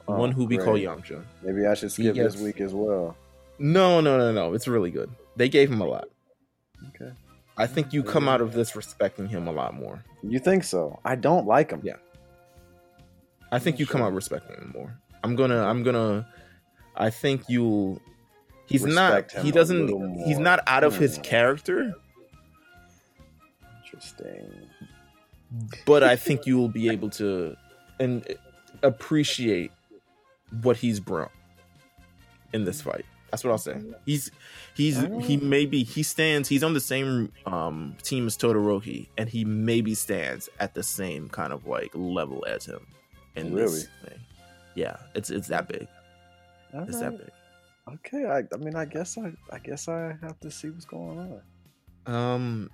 The Oh, one who we call. Oh, Yamcha. Maybe I should skip gets- this week as well. No, no, no, no. It's really good. They gave him a lot. Okay. I think you come out of this respecting him a lot more. You think so? I don't like him. Yeah. I think you come out respecting him more. I'm gonna I'm gonna I think you'll he's Respect not he doesn't he's not out of his character, Interesting. But I think you will be able to and appreciate what he's brought in this fight. That's what I'll say. He's he's he maybe he stands he's on the same um team as Todoroki and he maybe stands at the same kind of like level as him in Really? this thing. Yeah, it's it's that big. It's that big. Okay, I, I mean, I guess I, I guess I have to see what's going on. Um,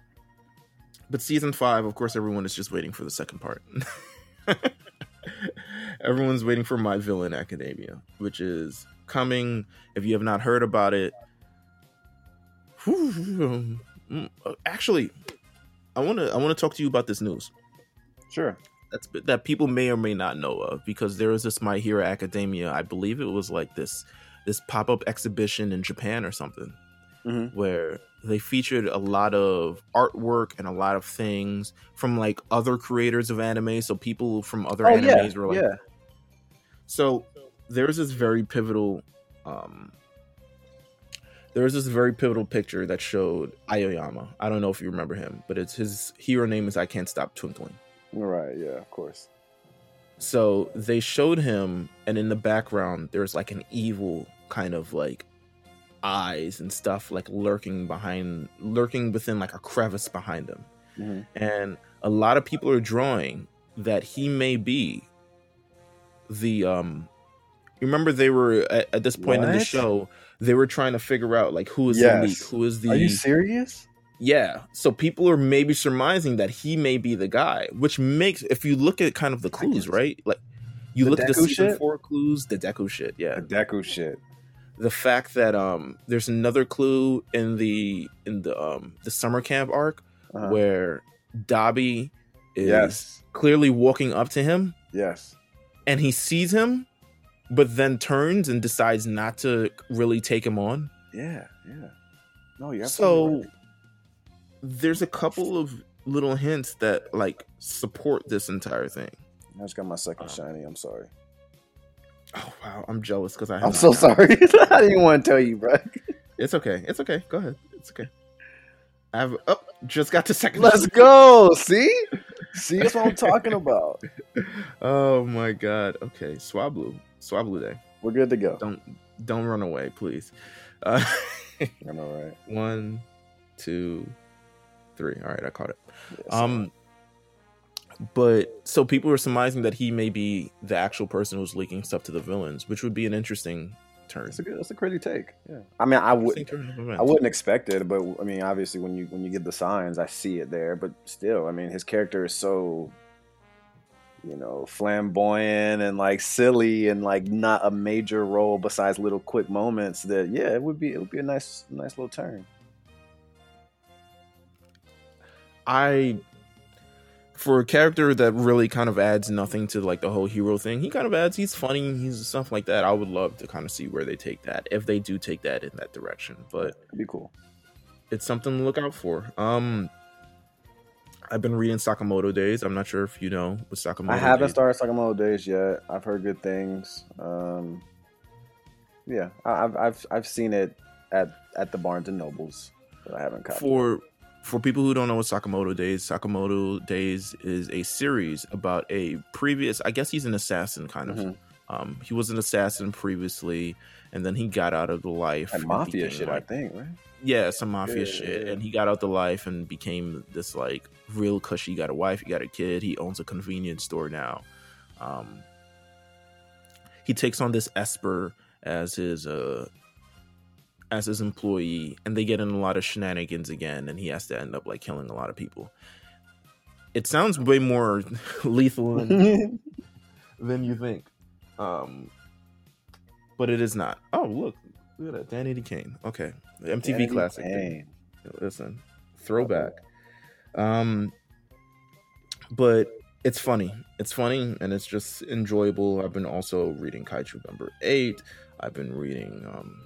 but season five, of course, everyone is just waiting for the second part. [LAUGHS] Everyone's waiting for My Villain Academia, which is coming. If you have not heard about it, mm, actually, I want to I want to talk to you about this news. Sure. That's that people may or may not know of because there was this My Hero Academia. I believe it was like this this pop up exhibition in Japan or something Mhm. where they featured a lot of artwork and a lot of things from like other creators of anime. So people from other Oh yeah, animes were like, yeah. so there's this very pivotal, um, there was this very pivotal picture that showed Aoyama. I don't know if you remember him, but it's his hero name is I Can't Stop Twinkling. Right. Yeah. Of course. So they showed him, and in the background, there's like an evil kind of like eyes and stuff like lurking behind, lurking within like a crevice behind him. hmm And a lot of people are drawing that he may be the um. Remember, they were at, at this point in the show. They were trying to figure out like who is Yes. the leak, who is the Are you serious? yeah. So people are maybe surmising that he may be the guy, which makes if you look at kind of the clues, right? Like you The look at the Deku season shit? four clues, the Deku shit, yeah. The Deku shit. The fact that um there's another clue in the in the um the summer camp arc Uh-huh. where Dobby is Yes. clearly walking up to him Yes. and he sees him, but then turns and decides not to really take him on. Yeah. Yeah. No, you're so right. there's a couple of little hints that like support this entire thing. I just got my second Um, shiny. I'm sorry. Oh wow, I'm jealous because I. have I'm so sorry. [LAUGHS] I didn't want to tell you, bro. It's okay. It's okay. Go ahead. It's okay. I've oh, just got to second. Let's go. See? See, that's what I'm talking about. [LAUGHS] Oh my god. Okay, Swablu, Swablu Day. We're good to go. Don't don't run away, please. Uh, I know, right? [LAUGHS] one, two, three. All right, I caught it. Yes. Um, but so people are surmising that he may be the actual person who's leaking stuff to the villains, which would be an interesting turn. That's a good. That's a crazy take. Yeah. I mean, I would. Interesting turn of events. I wouldn't expect it, but I mean, obviously, when you when you get the signs, I see it there. But still, I mean, his character is so, you know, flamboyant and like silly and like not a major role besides little quick moments. That yeah, it would be it would be a nice nice little turn. I for a character that really kind of adds nothing to like the whole hero thing, he kind of adds he's funny, he's stuff like that. I would love to kind of see where they take that if they do take that in that direction. But It'd be cool. it's something to look out for. Um I've been reading Sakamoto Days. I'm not sure if you know what Sakamoto I haven't Days- started Sakamoto Days yet. I've heard good things. Um, yeah, I- I've I've I've seen it at at the Barnes and Nobles, but I haven't copied. it. for for people who don't know what Sakamoto Days, Sakamoto Days is a series about a previous. I guess he's an assassin, kind of. Mhm. Um, he was an assassin previously, and then he got out of the life. And mafia shit, like- I think, right? yeah, some mafia Yeah, shit, yeah. and he got out the life and became this like real cushy. He got a wife, he got a kid. He owns a convenience store now. Um, he takes on this Esper as his uh as his employee, and they get in a lot of shenanigans again, and he has to end up like killing a lot of people. It sounds way more [LAUGHS] lethal than, [LAUGHS] than you think, um, but it is not. Oh, look, look at that, Danity Kane. Okay, the MTV Danny classic. Kane. Listen, throwback. Um, but it's funny. It's funny and it's just enjoyable. I've been also reading Kaiju number eight. I've been reading, um,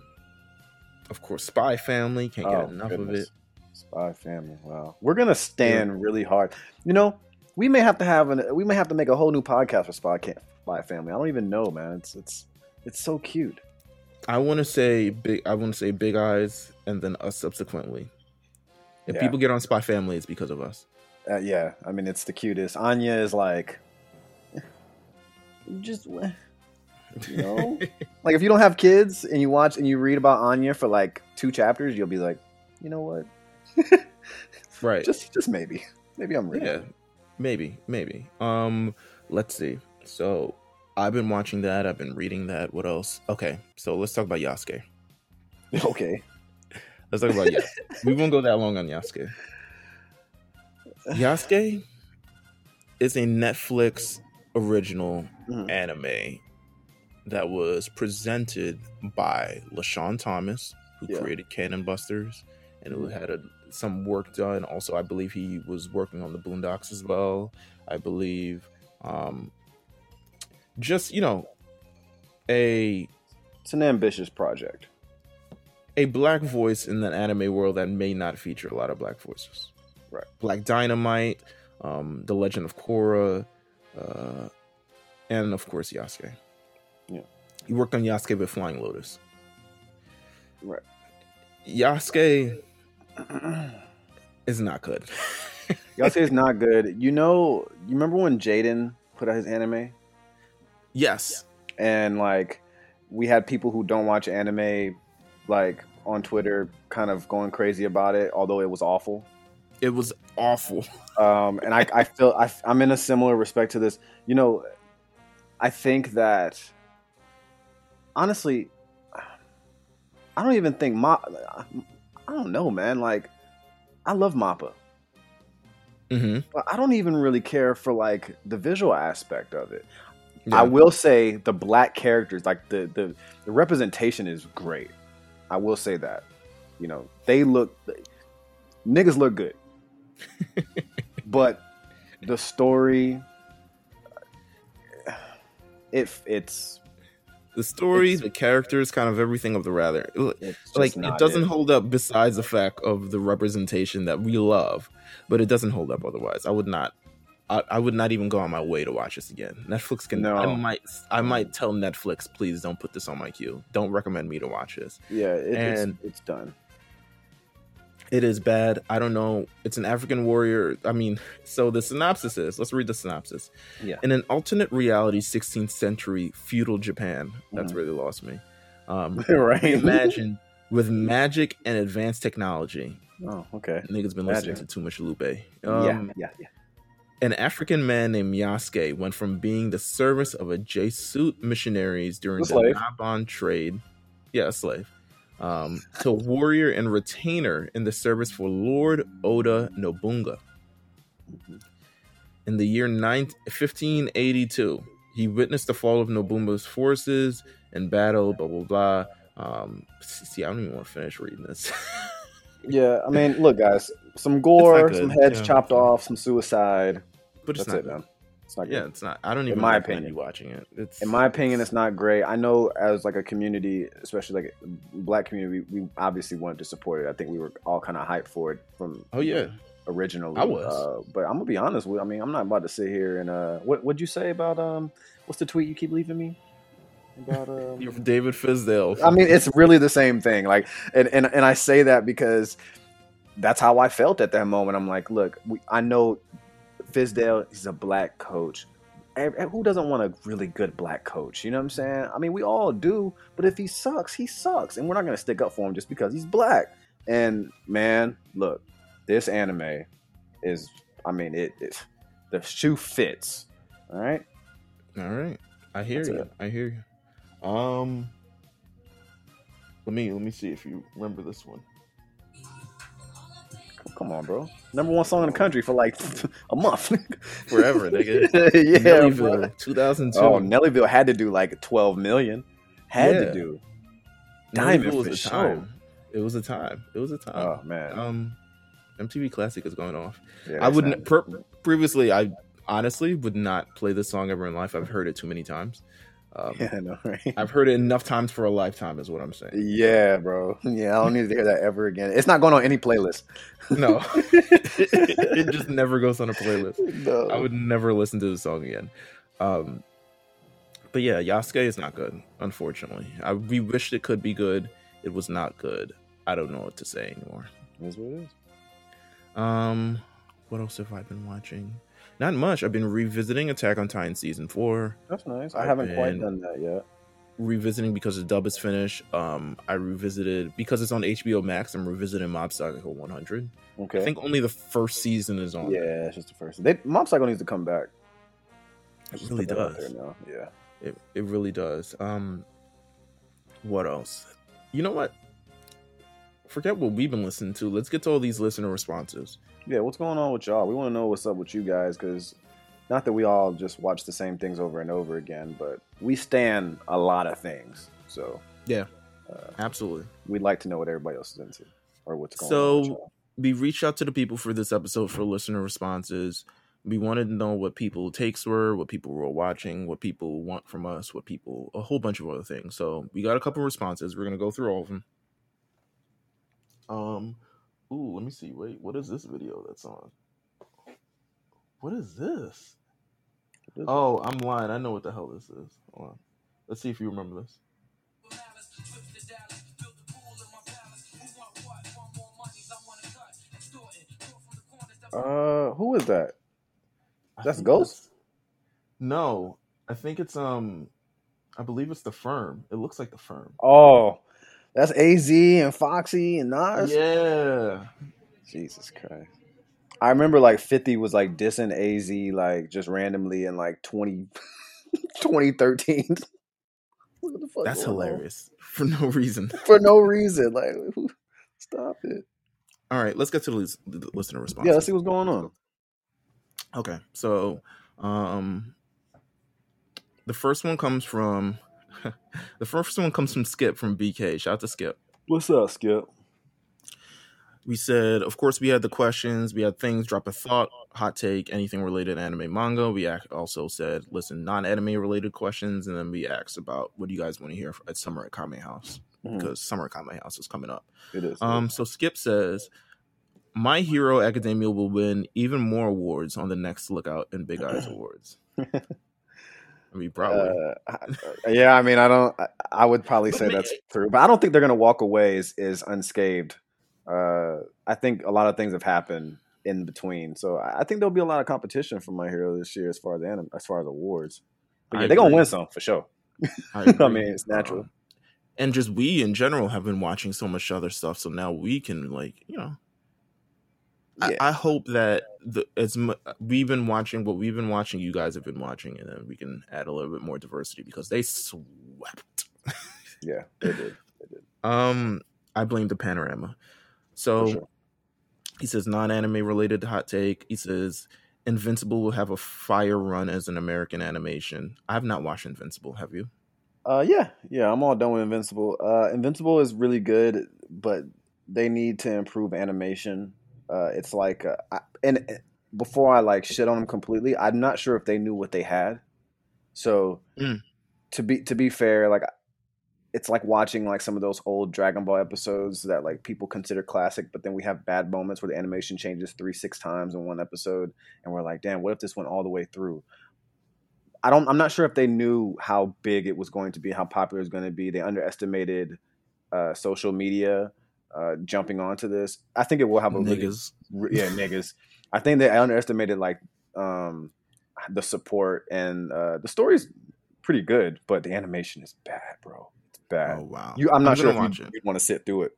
of course, Spy Family. Can't get Oh, enough of it. Spy Family. Wow, we're gonna stand really hard. You know, we may have to have an. We may have to make a whole new podcast for Spy Ca- Spy Family. I don't even know, man. It's it's it's so cute. I want to say big. I want to say Big Eyes, and then us subsequently. If Yeah. people get on Spy Family, it's because of us. Uh, yeah, I mean, it's the cutest. Anya is like, [LAUGHS] just [LAUGHS] you know, like if you don't have kids and you watch and you read about Anya for like two chapters, you'll be like, you know what? [LAUGHS] right. Just just maybe, maybe I'm reading. yeah maybe maybe um let's see so I've been watching that. I've been reading that. What else? Okay, so let's talk about Yasuke. [LAUGHS] Okay. Let's talk about Yasuke. we won't go that long on Yasuke. Yasuke is a Netflix original Mhm. anime that was presented by LeSean Thomas, who Yeah. created Cannon Busters, and who had a, some work done. Also, I believe he was working on the Boondocks as well. I believe, um, just you know, a It's an ambitious project. a black voice in the anime world that may not feature a lot of black voices. Right. Black Dynamite, um, The Legend of Korra, uh, and of course Yasuke. He worked on Yasuke with Flying Lotus. Right. Yasuke is not good. [LAUGHS] Y'all not good. You know, you remember when Jaden put out his anime? yes. and like we had people who don't watch anime like on Twitter kind of going crazy about it, although it was awful. It was awful. [LAUGHS] Um, and I, I feel I, I'm in a similar respect to this. You know, I think that honestly, I don't even think Ma. I don't know, man. Like, I love Mappa, hmm but I don't even really care for like the visual aspect of it. I will say the black characters, like the, the the representation is great. I will say that. You know, they look niggas look good. [LAUGHS] but the story if it's the story, it's- the characters, kind of everything of the rather. like it doesn't hold up besides the fact of the representation that we love but it doesn't hold up otherwise i would not I, I would not even go on my way to watch this again netflix can No. i might i might tell netflix please don't put this on my queue don't recommend me to watch this Yeah, it, and- it's it's done. It is bad i don't know it's an african warrior i mean so the synopsis is let's read the synopsis Yeah. in an alternate reality 16th century feudal japan that's Mhm. really lost me um [LAUGHS] right. imagine with magic and advanced technology Oh, okay. Niggas been Magic. listening to too much Lupe. yeah, Um, yeah, yeah. An African man named Yasuke went from being the service of a Jesuit missionaries during the. Nanban trade, yeah, a slave, um, to warrior and retainer in the service for Lord Oda Nobunaga. In the year 9, 1582, he witnessed the fall of Nobunaga's forces in battle, blah, blah, blah. Um, see, I don't even want to finish reading this. [LAUGHS] Yeah, I mean, look, guys, some gore, some heads Yeah. chopped off, some suicide. but it's That's not it, man. It's not good. Yeah, it's not. I don't even In my opinion. you watching it. It's in my opinion, it's not great. I know as like a community, especially like black community, we, we obviously wanted to support it. I think we were all kind of hyped for it from oh yeah, originally. I was. uh, but I'm gonna be honest with. I mean, I'm not about to sit here and uh, what what'd you say about um, what's the tweet you keep leaving me about um. You're [LAUGHS] David Fizdale. I mean, it's really the same thing. Like, and and and I say that because that's how I felt at that moment. I'm like, look, we, I know Fizdale. He's a black coach. And- who doesn't want a really good black coach? You know what I'm saying? I mean, we all do. But if he sucks, he sucks, and we're not gonna stick up for him just because he's black. And man, look, this anime is. I mean, it. it the shoe fits. All right. All right, I hear That's you. it. I hear you. Um, let me let me see if you remember this one. Come on, bro. Number one song in the country for like [LAUGHS] a month. [LAUGHS] Forever, nigga. [LAUGHS] yeah, bro. 2002. Oh, Nellyville had to do like 12 million. Had Yeah. to do. Diamond was for a sure. time. It was a time. It was a time. Oh man. Um, MTV Classic is going off. Yeah, I wouldn't. Per, previously, I honestly would not play this song ever in life. I've heard it too many times. Um, [LAUGHS] Yeah, I know, right? I've heard it enough times for a lifetime, is what I'm saying. Yeah, bro. Yeah, I don't need to hear that ever again. It's not going on any playlist. [LAUGHS] No, [LAUGHS] it just never goes on a playlist. No. I would never listen to the song again. Um, but yeah, Yasuke is not good, unfortunately. I, we wished it could be good. It was not good. I don't know what to say anymore. That's what it is. Um, what else have I been watching? Not much. I've been revisiting Attack on Titan season four. That's nice. I I've haven't quite done that yet. Revisiting because the dub is finished. Um, I revisited because it's on HBO Max. I'm revisiting Mob Psycho 100. Okay. I think only the first season is on. yeah, it's just the first. They, Mob Psycho needs to come back. it really Put that out does. Yeah. It it really does. Um, what else? You know what? Forget what we've been listening to. Let's get to all these listener responses. Yeah, what's going on with y'all? We want to know what's up with you guys because not that we all just watch the same things over and over again, but we stand a lot of things. So Yeah, absolutely. we'd like to know what everybody else is into or what's going So- on. Y'all. we reached out to the people for this episode for listener responses. We wanted to know what people takes were, what people were watching, what people want from us, what people a whole bunch of other things. So we got a couple responses. We're gonna go through all of them. Um, ooh, let me see. Wait, what is this video that's on? What is this? What is Oh, I'm lying. I know what the hell this is. Hold on. Let's see if you remember this. Uh, who is that? That's Ghost? that's- No, I think it's um, I believe it's the firm. It looks like the firm. Oh, that's Az and Foxy and Nas. Yeah, Jesus Christ. I remember like 50 was like dissing AZ like just randomly in like 20, [LAUGHS] 2013. [LAUGHS] the fuck that's going on? hilarious for no reason. [LAUGHS] For no reason. Like, stop it. All right, let's get to the listener response. Yeah, let's see what's going on. Okay, so um, the first one comes from [LAUGHS] the first one comes from Skip from BK. Shout out to Skip. What's up, Skip? We said, of course, we had the questions. We had things, drop a thought, hot take, anything related to anime, manga. We also said, listen, non-anime related questions, and then we asked about what do you guys want to hear at Summer at Kame House Mhm. because Summer at Kame House is coming up. It is. Um, so Skip says, My Hero Academia will win even more awards on the next Lookout and Big Eyes [LAUGHS] Awards. [LAUGHS] I mean, probably. Uh, yeah, I mean, I don't. I, would probably say that's true, but I don't think they're going to walk away is, as unscathed. Uh, I think a lot of things have happened in between, so I think there'll be a lot of competition for my hero this year as far as anim- as far as awards. But yeah, they're gonna win some for sure. I, [LAUGHS] I mean, it's natural. Um, and just we in general have been watching so much other stuff, so now we can like you know. Yeah. I, I hope that the as we've been watching what we've been watching, you guys have been watching, and then we can add a little bit more diversity because they swept. [LAUGHS] Yeah, they did. Um, I blame the panorama. So sure. he says non-anime related hot take. He says Invincible will have a fire run as an American animation. I have not watched Invincible. Have you? Uh, yeah, yeah, I'm all done with Invincible. Uh, Invincible is really good, but they need to improve animation. Uh, it's like, uh, I, and uh, before I like shit on them completely, I'm not sure if they knew what they had. So, Mm. to be to be fair, like it's like watching like some of those old Dragon Ball episodes that like people consider classic, but then we have bad moments where the animation changes three, six times in one episode, and we're like, damn, what if this went all the way through? I don't. I'm not sure if they knew how big it was going to be, how popular it was going to be. They underestimated uh, social media uh, jumping onto this. I think it will have a really, Niggas. re- yeah, niggas. I think they I underestimated like um, the support and uh, the story's pretty good, but the animation is bad, bro. It's bad. Oh wow. You, I'm not sure gonna if you, would want to sit through it.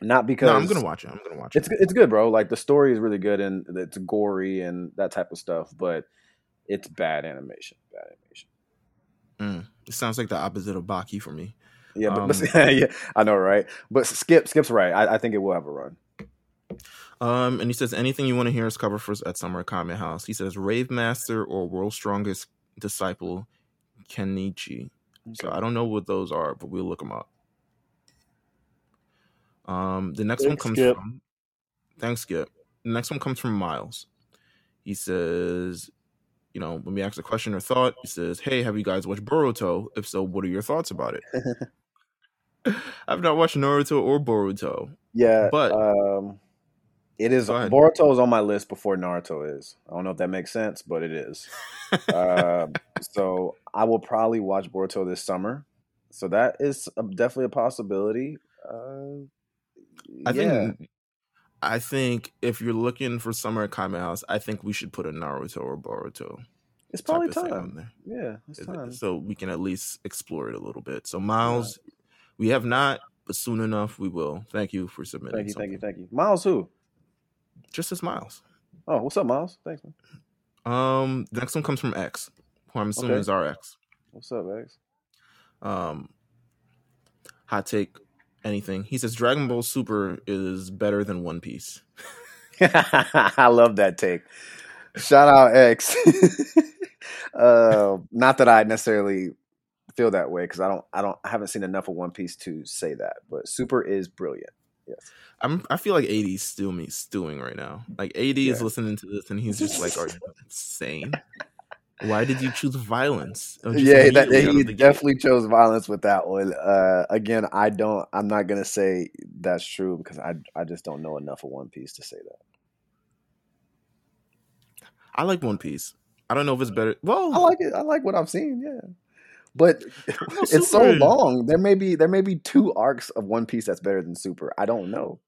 Not because No, I'm gonna watch it. I'm gonna watch it. it's it's good, bro. Like the story is really good and it's gory and that type of stuff, but it's bad animation. Bad animation. Mm. It sounds like the opposite of Baki for me. Yeah, but, but Um, [LAUGHS] yeah, I know, right? But Skip, Skip's right. I, I think it will have a run. Um, and he says anything you want to hear us cover for at Summer Kame House. He says Rave Master or World's Strongest Disciple Kenichi. So I don't know what those are, but we'll look them up. Um, the next one comes Skip. from thanks, Skip. The next one comes from Miles. He says, you know, when we ask a question or thought, he says, "Hey, have you guys watched Boruto? If so, what are your thoughts about it?" [LAUGHS] [LAUGHS] I've not watched Naruto or Boruto. Yeah, But- um, it is Boruto is on my list before Naruto is. I don't know if that makes sense, but it is. um, [LAUGHS] so I will probably watch Boruto this summer. So that is a, definitely a possibility. Uh, I yeah. think I think if you're looking for summer at Kame House, I think we should put a Naruto or Boruto it's probably time. there. Yeah, it's time. So we can at least explore it a little bit. So Miles, we have not, but soon enough we will. Thank you for submitting. Thank you, thank you, thank you. Miles, who? Just as Miles. Oh, what's up, Miles? Thanks, man. Um, the next one comes from X, who I'm assuming Okay. is our X. What's up, X? Um, hot take, anything. He says Dragon Ball Super is better than One Piece. [LAUGHS] I love that take. Shout out X. [LAUGHS] uh, not that I necessarily feel that way because I don't, I don't, I haven't seen enough of One Piece to say that. But Super is brilliant. Yes. I'm. I feel like AD still me stewing right now. Like AD Yeah. is listening to this and he's just like, "Are you [LAUGHS] insane? Why did you choose violence?" Yeah, that, he of the gate. definitely chose violence with that one. Uh, again, I don't. I'm not gonna say that's true because I I just don't know enough of One Piece to say that. I like One Piece. I don't know if it's better. Well, I like it. I like what I've seen. Yeah, but [LAUGHS] it's so long. There may be there may be two arcs of One Piece that's better than Super. I don't know.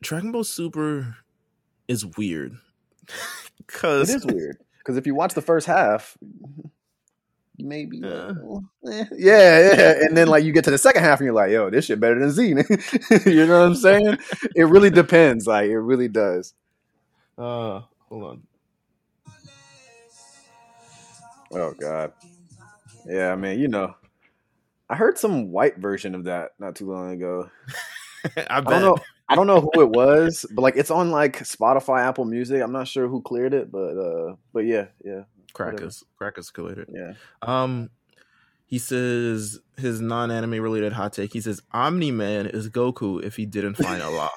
Dragon Ball Super is weird [LAUGHS] It because is weird because if you watch the first half, maybe Yeah. eh, yeah, yeah, and then like you get to the second half and you're like, yo, this shit better than Z. [LAUGHS] you know what I'm saying? It really depends. Like it really does. Uh, hold on. Oh God. Yeah, I mean, you know, I heard some white version of that not too long ago. [LAUGHS] I I don't know. I don't know who it was, but like it's on like Spotify, Apple Music. I'm not sure who cleared it, but uh, but yeah, yeah, Crackers, crackers cleared it. yeah. Um, he says his non-anime related hot take. He says Omni Man is Goku if he didn't find a Allah, [LAUGHS]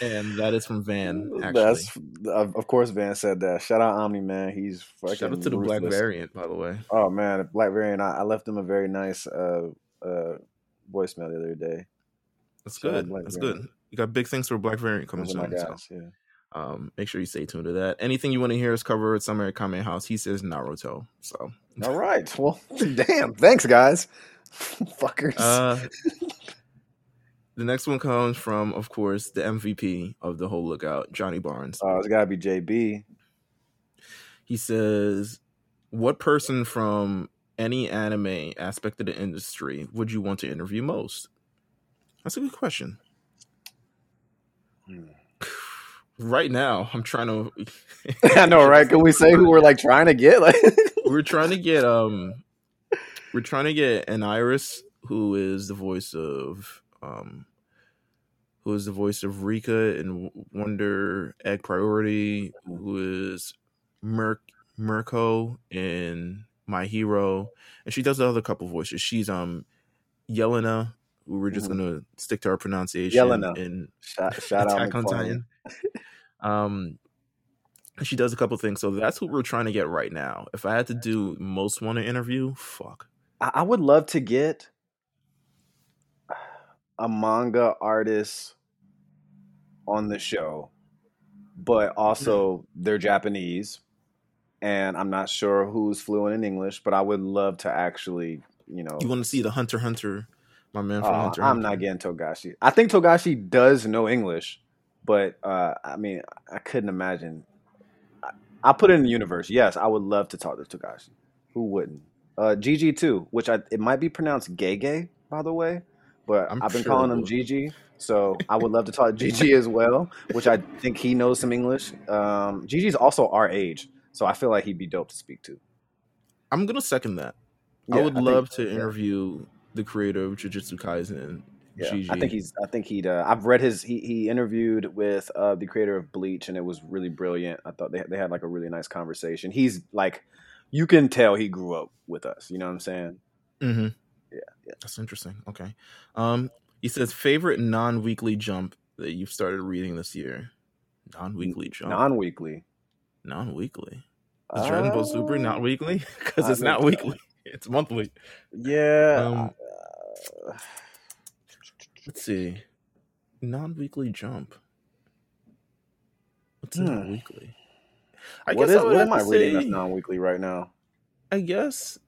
and that is from Van. Actually, That's of of course Van said that. Shout out Omni man. He's fucking shout out to the Black. Variant, by the way. Oh man, the Black Variant. I, I left him a very nice uh uh voicemail the other day. That's Shout good. That's Variant. good. You got big things for Black Variant coming Those are my soon. So. Yeah. um, make sure you stay tuned to that. Anything you want to hear us cover at Summer at Kame House, he says Naruto. So, All right. Well, [LAUGHS] damn. Thanks, guys. [LAUGHS] Fuckers. uh, the next one comes from, of course, the MVP of the whole lookout, Johnny Barnes. oh, it's gotta be JB. He says, "What person from any anime aspect of the industry would you want to interview most?" That's a good question. Hmm. [SIGHS] Right now, I'm trying [LAUGHS] to. I know, right? Can we say who we're like trying to get? Like, we're trying to get um, we're trying to get Anairis who is the voice of um, who is the voice of Rika in Wonder Egg Priority, who is Merc Mirko in My Hero, and she does the other couple voices. She's um Yelena. who We're just Mhm. gonna stick to our pronunciation. Yelena. in shout, shout out on Titan. um, she does a couple things, so that's what we're trying to get right now. If I had to do most want to interview, fuck. I, I would love to get a manga artist on the show, but also they're Japanese, and I'm not sure who's fluent in English. But I would love to actually, you know, You want to see the Hunter Hunter, my man from uh, Hunter. I'm Hunter. not getting Togashi. I think Togashi does know English, but uh, I mean, I couldn't imagine. I, I'll put it in the universe. Yes, I would love to talk to Togashi. Who wouldn't? Uh, Gege too, which I it might be pronounced gay gay, by the way, but I'm I've been sure calling him. Gege. So I would love to talk to Gege [LAUGHS] as well, which I think he knows some English. Um, Gege's also our age, so I feel like he'd be dope to speak to. I'm gonna second that. I would think- love to yeah. interview the creator of Jujutsu Kaisen. Yeah, Gege. I think he's. I think he'd. Uh, I've read his. He he interviewed with uh, the creator of Bleach, and it was really brilliant. I thought they they had like a really nice conversation. He's like, you can tell he grew up with us. You know what I'm saying? Mm-hmm. Yeah, yeah. That's interesting. Okay. Um, he says favorite non-weekly jump that you've started reading this year. Non-weekly jump. Non-weekly. non-weekly. Is Dragon Ball Super Uh, [LAUGHS] not weekly? Because it's not weekly. [LAUGHS] It's monthly. Yeah. Um, uh, Let's see. Non-weekly jump. What's Hmm. non-weekly? I what guess is? I What am I reading that's non-weekly right now? I guess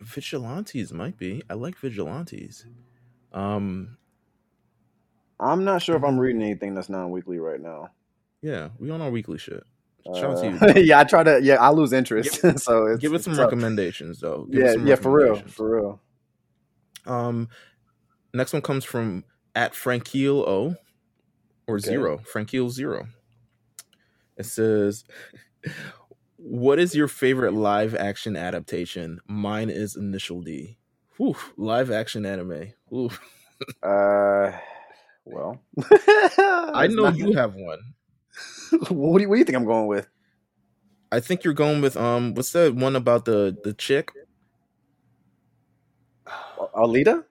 vigilantes might be. I like vigilantes. Um, I'm not sure if. I'm reading anything that's non-weekly right now. yeah, we on our weekly shit. Shout out to you. Uh, [LAUGHS] yeah, I try to. Yeah, I lose interest. [LAUGHS] so it's, Give us some tough. recommendations, though. Give Yeah, some yeah, for real, for real. Um, next one comes from at Frankeel O or Okay. zero Frankeel zero. It says, [LAUGHS] What is your favorite live action adaptation? Mine is Initial D. Whew, live action anime. Ooh. [LAUGHS] Uh, well, [LAUGHS] I know not... you have one. what, do you, what do you think I'm going with? I think you're going with um. What's that one about the the chick? Alita.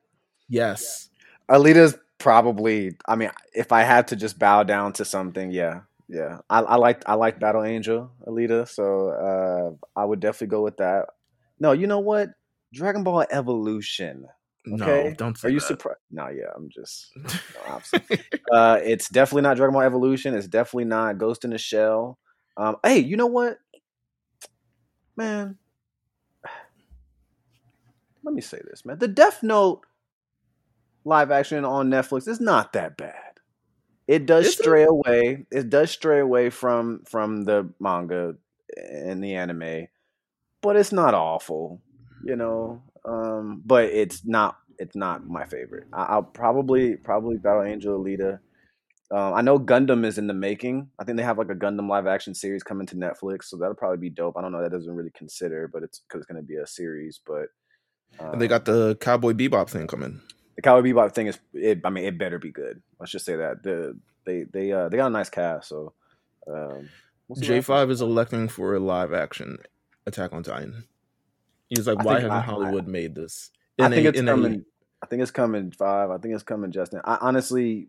Yes, Alita's probably. I mean, if I had to just bow down to something, yeah, yeah. I, I like I like Battle Angel Alita, so uh, I would definitely go with that. No, you know what? Dragon Ball Evolution. Okay? No, don't. Are you surprised? No, yeah, I'm just. [LAUGHS] No, uh, it's definitely not Dragon Ball Evolution. It's definitely not Ghost in the Shell. Um, hey, you know what, man? [SIGHS] Let me say this, man. The Death Note live action on Netflix is not that bad. It does is stray it? away. It does stray away from from the manga and the anime, but it's not awful, you know. Um, but it's not it's not my favorite. I, will probably probably Battle Angel Alita. Um, I know Gundam is in the making. I think they have like a Gundam live action series coming to Netflix, so that'll probably be dope. I don't know that doesn't really consider, but it's because it's going to be a series. But um, and they got um the Cowboy Bebop thing coming. The Cowboy Bebop thing is, it, I mean, it better be good. Let's just say that the they they uh they got a nice cast. So um, J five is electing for a live action Attack on Titan. He's like, I why haven't I, Hollywood I, made this? In I think a, it's coming. A, I think it's coming five. I think it's coming, Justin. I honestly,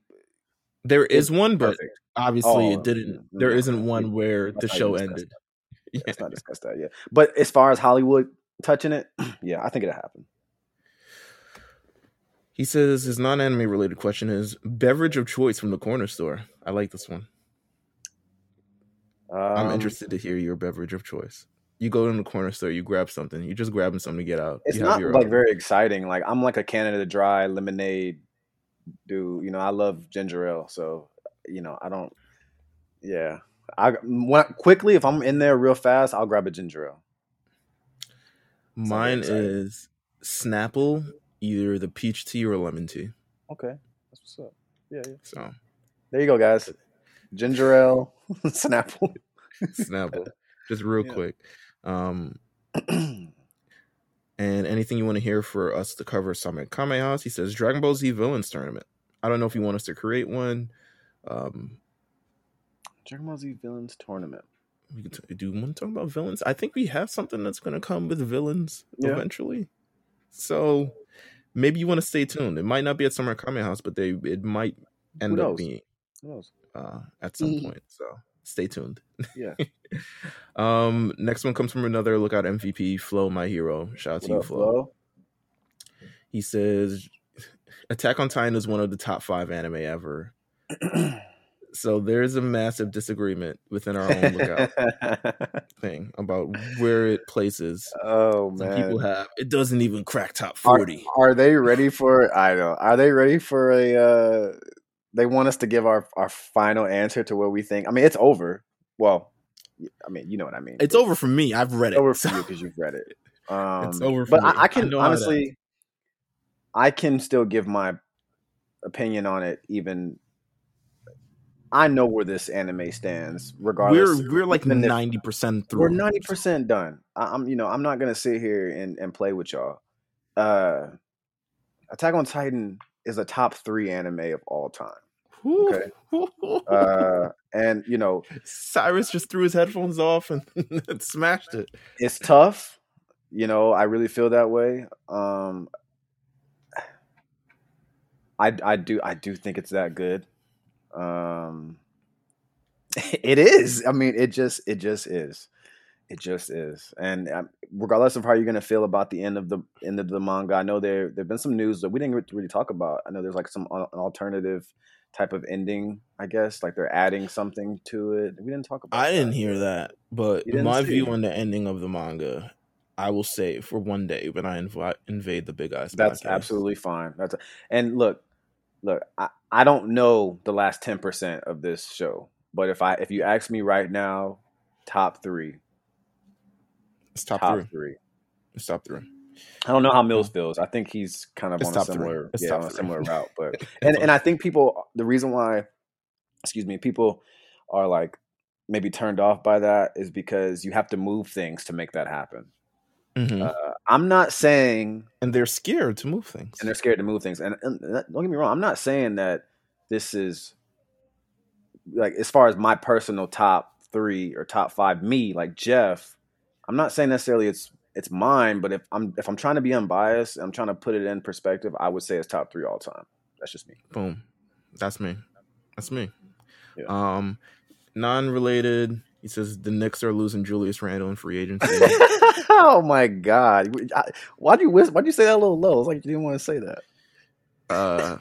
there is one, but perfect. obviously oh, it didn't. There no, not one where the show ended. [LAUGHS] Yeah. Let's not discuss that yet. But as far as Hollywood touching it, [CLEARS THROAT] yeah, I think it'll happen. He says his non-anime related question is beverage of choice from the corner store. I like this one. Um, I'm interested to hear your beverage of choice you go in the corner store, you grab something, you're just grabbing something to get out. It's not like own. very exciting. Like I'm like a Canada Dry lemonade dude. You know, I love ginger ale, so you know, I don't. Yeah, I when, quickly if I'm in there real fast, I'll grab a ginger ale. Mine is Snapple, either the peach tea or lemon tea. Okay, that's what's up. Yeah, yeah. So there you go, guys. Ginger ale, [LAUGHS] Snapple, Snapple. Just real [LAUGHS] yeah. quick. Um, [CLEARS THROAT] and anything you want to hear for us to cover Summit Kamehameha, he says Dragon Ball Z Villains Tournament. I don't know if you want us to create one. Um, Dragon Ball Z Villains Tournament. We could t- do you want to talk about villains? I think we have something that's going to come with villains yeah. eventually. So maybe you want to stay tuned. It might not be at Summer Kamehameha House, but they it might end up being uh, at some mm. point. So stay tuned. Yeah. [LAUGHS] um, next one comes from another lookout MVP, Flow, my hero. Shout out to you, Flo. Flo. He says Attack on Titan is one of the top five anime ever. [CLEARS THROAT] so there's a massive disagreement within our own lookout [LAUGHS] thing about where it places. Oh man, Some people have it doesn't even crack top forty. Are, are they ready for? I don't know. Are they ready for a? Uh, they want us to give our our final answer to what we think. I mean, it's over. Well, I mean, you know what I mean. It's over for me. I've read it. Over for you because you've read it. [LAUGHS] Um, it's over. but I, I, can I honestly, I can still give my opinion on it. Even I know where this anime stands. Regardless, we're we're like ninety percent through. We're ninety percent done. I, am you know I'm not gonna sit here and and play with y'all. Uh, Attack on Titan is a top three anime of all time. Okay. uh, and you know, Cyrus just threw his headphones off [LAUGHS] and smashed it. It's tough. You know, I really feel that way. Um, I I do I do think it's that good. Um, [LAUGHS] it is. I mean, it just it just is. It just is, and um, regardless of how you're gonna feel about the end of the end of the manga, I know there there've been some news that we didn't really talk about. I know there's like some alternative type of ending, I guess. Like they're adding something to it. We didn't talk about. I didn't hear that, but my view on the ending of the manga, I will say for one day when I inv- invade the big eyes. That's podcast. absolutely fine. That's a, and look, look, I, I don't know the last ten percent of this show, but if I if you ask me right now, top three. It's top, top three. three. It's top three. I don't know how Meelz feels. I think he's kind of it's on a similar, yeah, on a similar [LAUGHS] route. But and and I think people, the reason why, excuse me, people are like maybe turned off by that is because you have to move things to make that happen. Mhm. Uh, I'm not saying, and they're scared to move things. and they're scared to move things. And, and don't get me wrong, I'm not saying that this is like as far as my personal top three or top five, me like Jeff. I'm not saying necessarily it's it's mine, but if I'm if I'm trying to be unbiased, I'm trying to put it in perspective. I would say it's top three all time. That's just me. Boom. That's me. That's me. Yeah. Um, non-related. He says the Knicks are losing Julius Randle in free agency. [LAUGHS] oh my god! Why do you whis- Why'd you say that a little low? It's like you didn't want to say that. uh,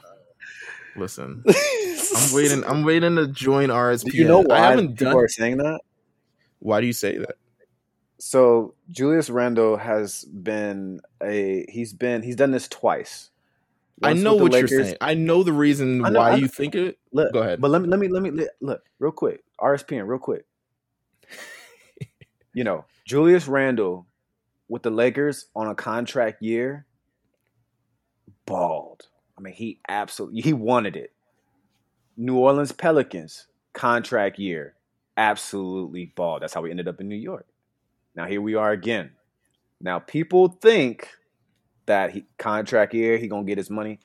listen, [LAUGHS] I'm waiting. I'm waiting to join RSP. You know why I haven't people done. are saying that? Why do you say that? So Julius Randle has been a he's been he's done this twice. I know what the you're saying. I know the reason know- why you think it. Look, Go ahead. But let me let me let me look real quick. RSPN, real quick. You know, Julius Randle with the Lakers on a contract year, bald. I mean, he absolutely he wanted it. New Orleans Pelicans contract year, absolutely bald. That's how we ended up in New York. Now here we are again. Now people think that he contract year he gonna get his money.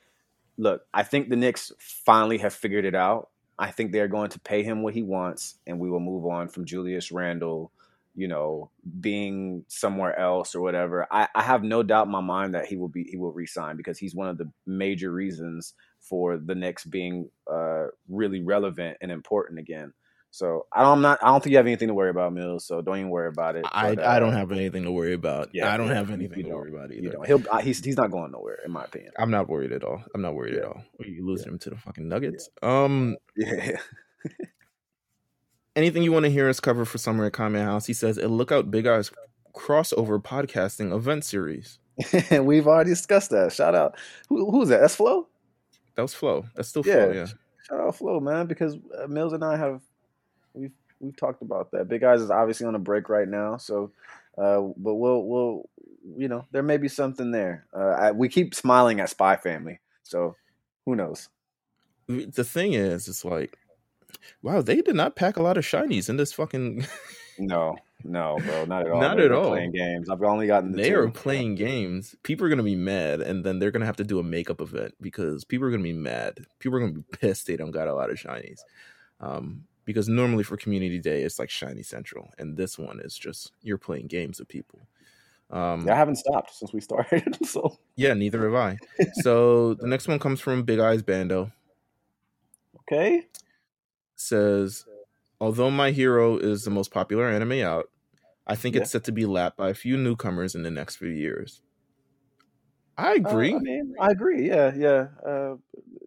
Look, I think the Knicks finally have figured it out. I think they're going to pay him what he wants, and we will move on from Julius Randle, you know, being somewhere else or whatever. I, I have no doubt in my mind that he will be he will resign because he's one of the major reasons for the Knicks being uh, really relevant and important again. So I don't, I'm not. I don't think you have anything to worry about, Meelz. So don't even worry about it. I, But, I uh, don't have anything to worry about. yeah, I don't have anything to don't. worry about You either. he'll uh, he's he's not going nowhere, in my opinion. I'm not worried at all. I'm not worried at all. Are you losing him to the fucking Nuggets? Um, [LAUGHS] Yeah, [LAUGHS] anything you want to hear us cover for summer at Kame House? He says, "A lookout Big Eyes crossover podcasting event series." and [LAUGHS] we've already discussed that. Shout out, who, who's that? That's Flo. That was Flo. That's still Yeah. Flo. Yeah. Shout out Flo, man, because uh, Meelz and I have we've we've talked about that. Big Eyes is obviously on a break right now, so uh, but we'll we'll you know there may be something there. Uh, I, we keep smiling at Spy Family, so who knows? The thing is, it's like, wow, they did not pack a lot of shinies in this fucking. [LAUGHS] No, no, bro, not at all. Not They're at all. Playing games. I've only gotten the they two. are playing games. People are gonna be mad, and then they're gonna have to do a makeup event because people are gonna be mad. People are gonna be [LAUGHS] pissed they don't got a lot of shinies. Um, because normally for community day it's like shiny central, and this one is just you're playing games with people. Um, Yeah, I haven't stopped since we [LAUGHS] started. so yeah, neither have I. so the next one comes from Big Eyes Bando. okay, Says, although my hero is the most popular anime out, I think Yeah. it's set to be lapped by a few newcomers in the next few years. I Uh, agree. I mean, I agree. Yeah, yeah. Uh,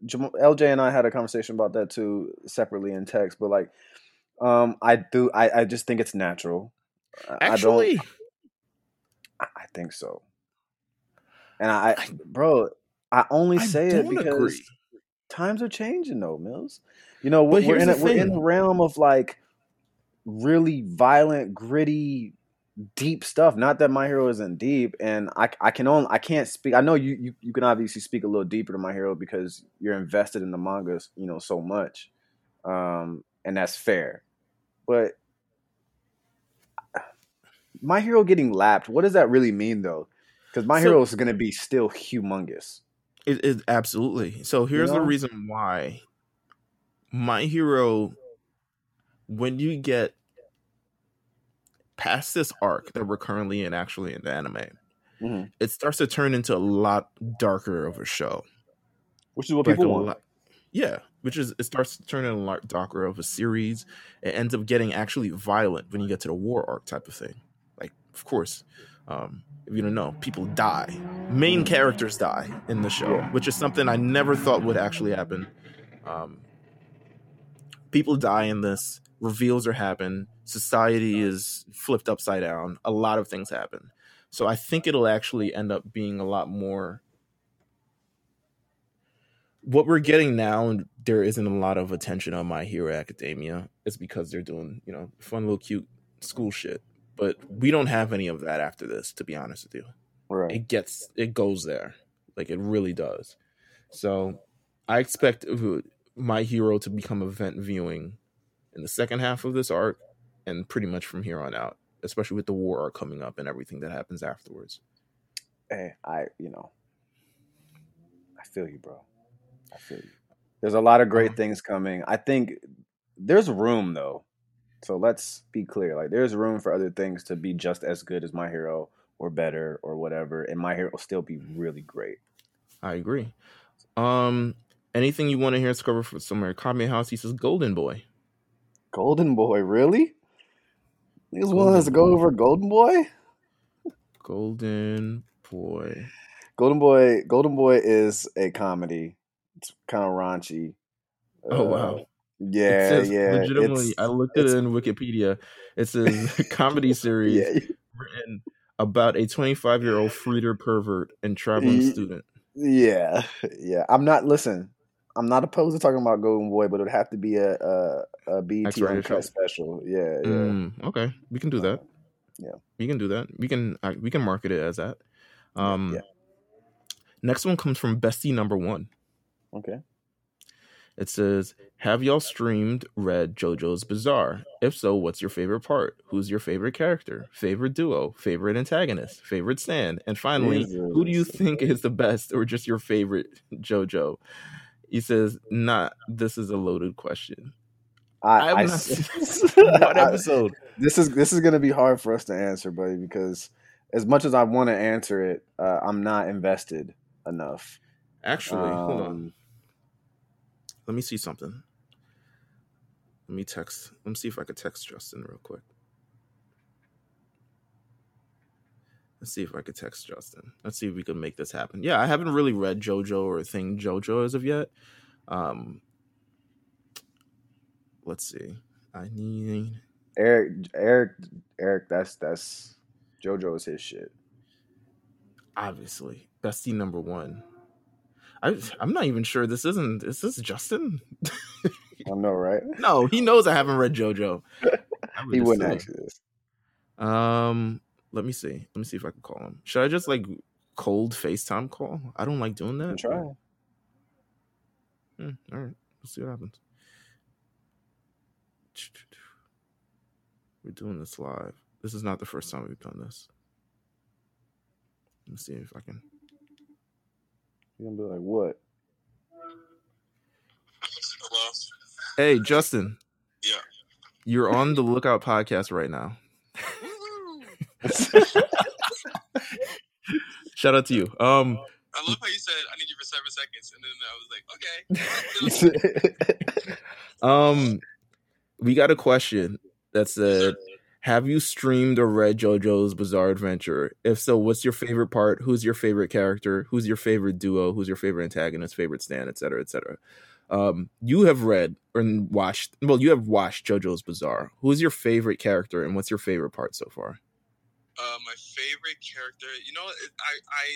Jam- LJ and I had a conversation about that too, separately in text. But like, um, I do. I, I just think it's natural. Actually, I. I, I think so. And I, bro, I only I say it because agree. Times are changing, though, Meelz. You know, But we're in a, the we're in the realm of like really violent, gritty, deep stuff. Not that my hero isn't deep, and I I can only I can't speak. I know you you, you can obviously speak a little deeper to my hero because you're invested in the mangas, you know, so much, um, and that's fair. But my hero getting lapped, what does that really mean though? Because my So- hero is going to be still humongous. It is absolutely. So here's the know? reason why my hero, when you get past this arc that we're currently in, actually in the anime, Mhm. it starts to turn into a lot darker of a show. Which is what Like people want. lot- yeah, which is it starts to turn into a lot darker of a series. It ends up getting actually violent when you get to the war arc type of thing. Like, of course, um, if you don't know, people die. Main characters die in the show, Yeah. which is something I never thought would actually happen. Um, people die in this. Reveals are happen. Society is flipped upside down. A lot of things happen. So I think it'll actually end up being a lot more what we're getting now and there isn't a lot of attention on my hero academia is because they're doing you know fun little cute school shit but we don't have any of that after this to be honest with you Right. it gets it goes there like it really does so i expect my hero to become event viewing in the second half of this arc and pretty much from here on out, especially with the war arc coming up and everything that happens afterwards. Hey, I you know, I feel you, bro. I feel you. There's a lot of great Uh-huh. things coming. I think there's room though. So let's be clear. Like there's room for other things to be just as good as My Hero or better or whatever, and My Hero will still be really great. I agree. Um, anything you want to hear us cover for somewhere? Kame House, he says Golden Boy. Golden Boy, really? Niggas want us to go over Golden Boy? Golden Boy. Golden Boy, Golden Boy is a comedy. It's kind of raunchy. Oh Uh, wow. Yeah, says yeah. legitimately. I looked at it in Wikipedia. It says [LAUGHS] [LAUGHS] comedy series yeah, written about a 25 year old freeder pervert and traveling student. yeah, yeah. I'm not listen. I'm not opposed to talking about Golden Boy, but it would have to be a a, a uncut special. Yeah, yeah. Mm, okay, we can do that. yeah. we can do that. We can uh, we can market it as that. Um, yeah. next one comes from Bestie Number One. Okay. It says, "Have y'all streamed read JoJo's Bizarre? If so, what's your favorite part? Who's your favorite character? Favorite duo? Favorite antagonist? Favorite stand? And finally, who do you think is the best, or just your favorite JoJo?" He says, "Not. This is a loaded question. I, I s- seen [LAUGHS] one I- episode. this is this is gonna be hard for us to answer, buddy, because as much as I want to answer it, uh, I'm not invested enough. Actually, hold on. Um, Let me see something. Let me text. Let me see if I could text Justin real quick. Let's see if I could text Justin. Let's see if we can make this happen. Yeah, I haven't really read JoJo or Thing JoJo as of yet. Um, let's see. I need. Eric, Eric, Eric. That's that's JoJo is his shit. Obviously, bestie number one. I, I'm not even sure this isn't. Is this Justin? [LAUGHS] I know, right? [LAUGHS] no, he knows I haven't read JoJo. [LAUGHS] He wouldn't ask you this. Um, let me see. Let me see if I can call him. Should I just like cold FaceTime call? I don't like doing that. Try. Hmm, all right, let's see what happens. We're doing this live. This is not the first time we've done this. Let me see if I can. You're gonna be like, what? Hey, Justin. Yeah. You're on the Lookout podcast right now. Shout out to you. Um, I love how you said I need you for seven seconds, and then I was like, okay. [LAUGHS] um, we got a question that said, "Have you streamed or read JoJo's Bizarre Adventure? If so, what's your favorite part? Who's your favorite character? Who's your favorite duo? Who's your favorite antagonist? Favorite stand, etc., etc." Um, you have read and watched. Well, you have watched JoJo's Bizarre. Who's your favorite character, and what's your favorite part so far? Uh, my favorite character, you know, I I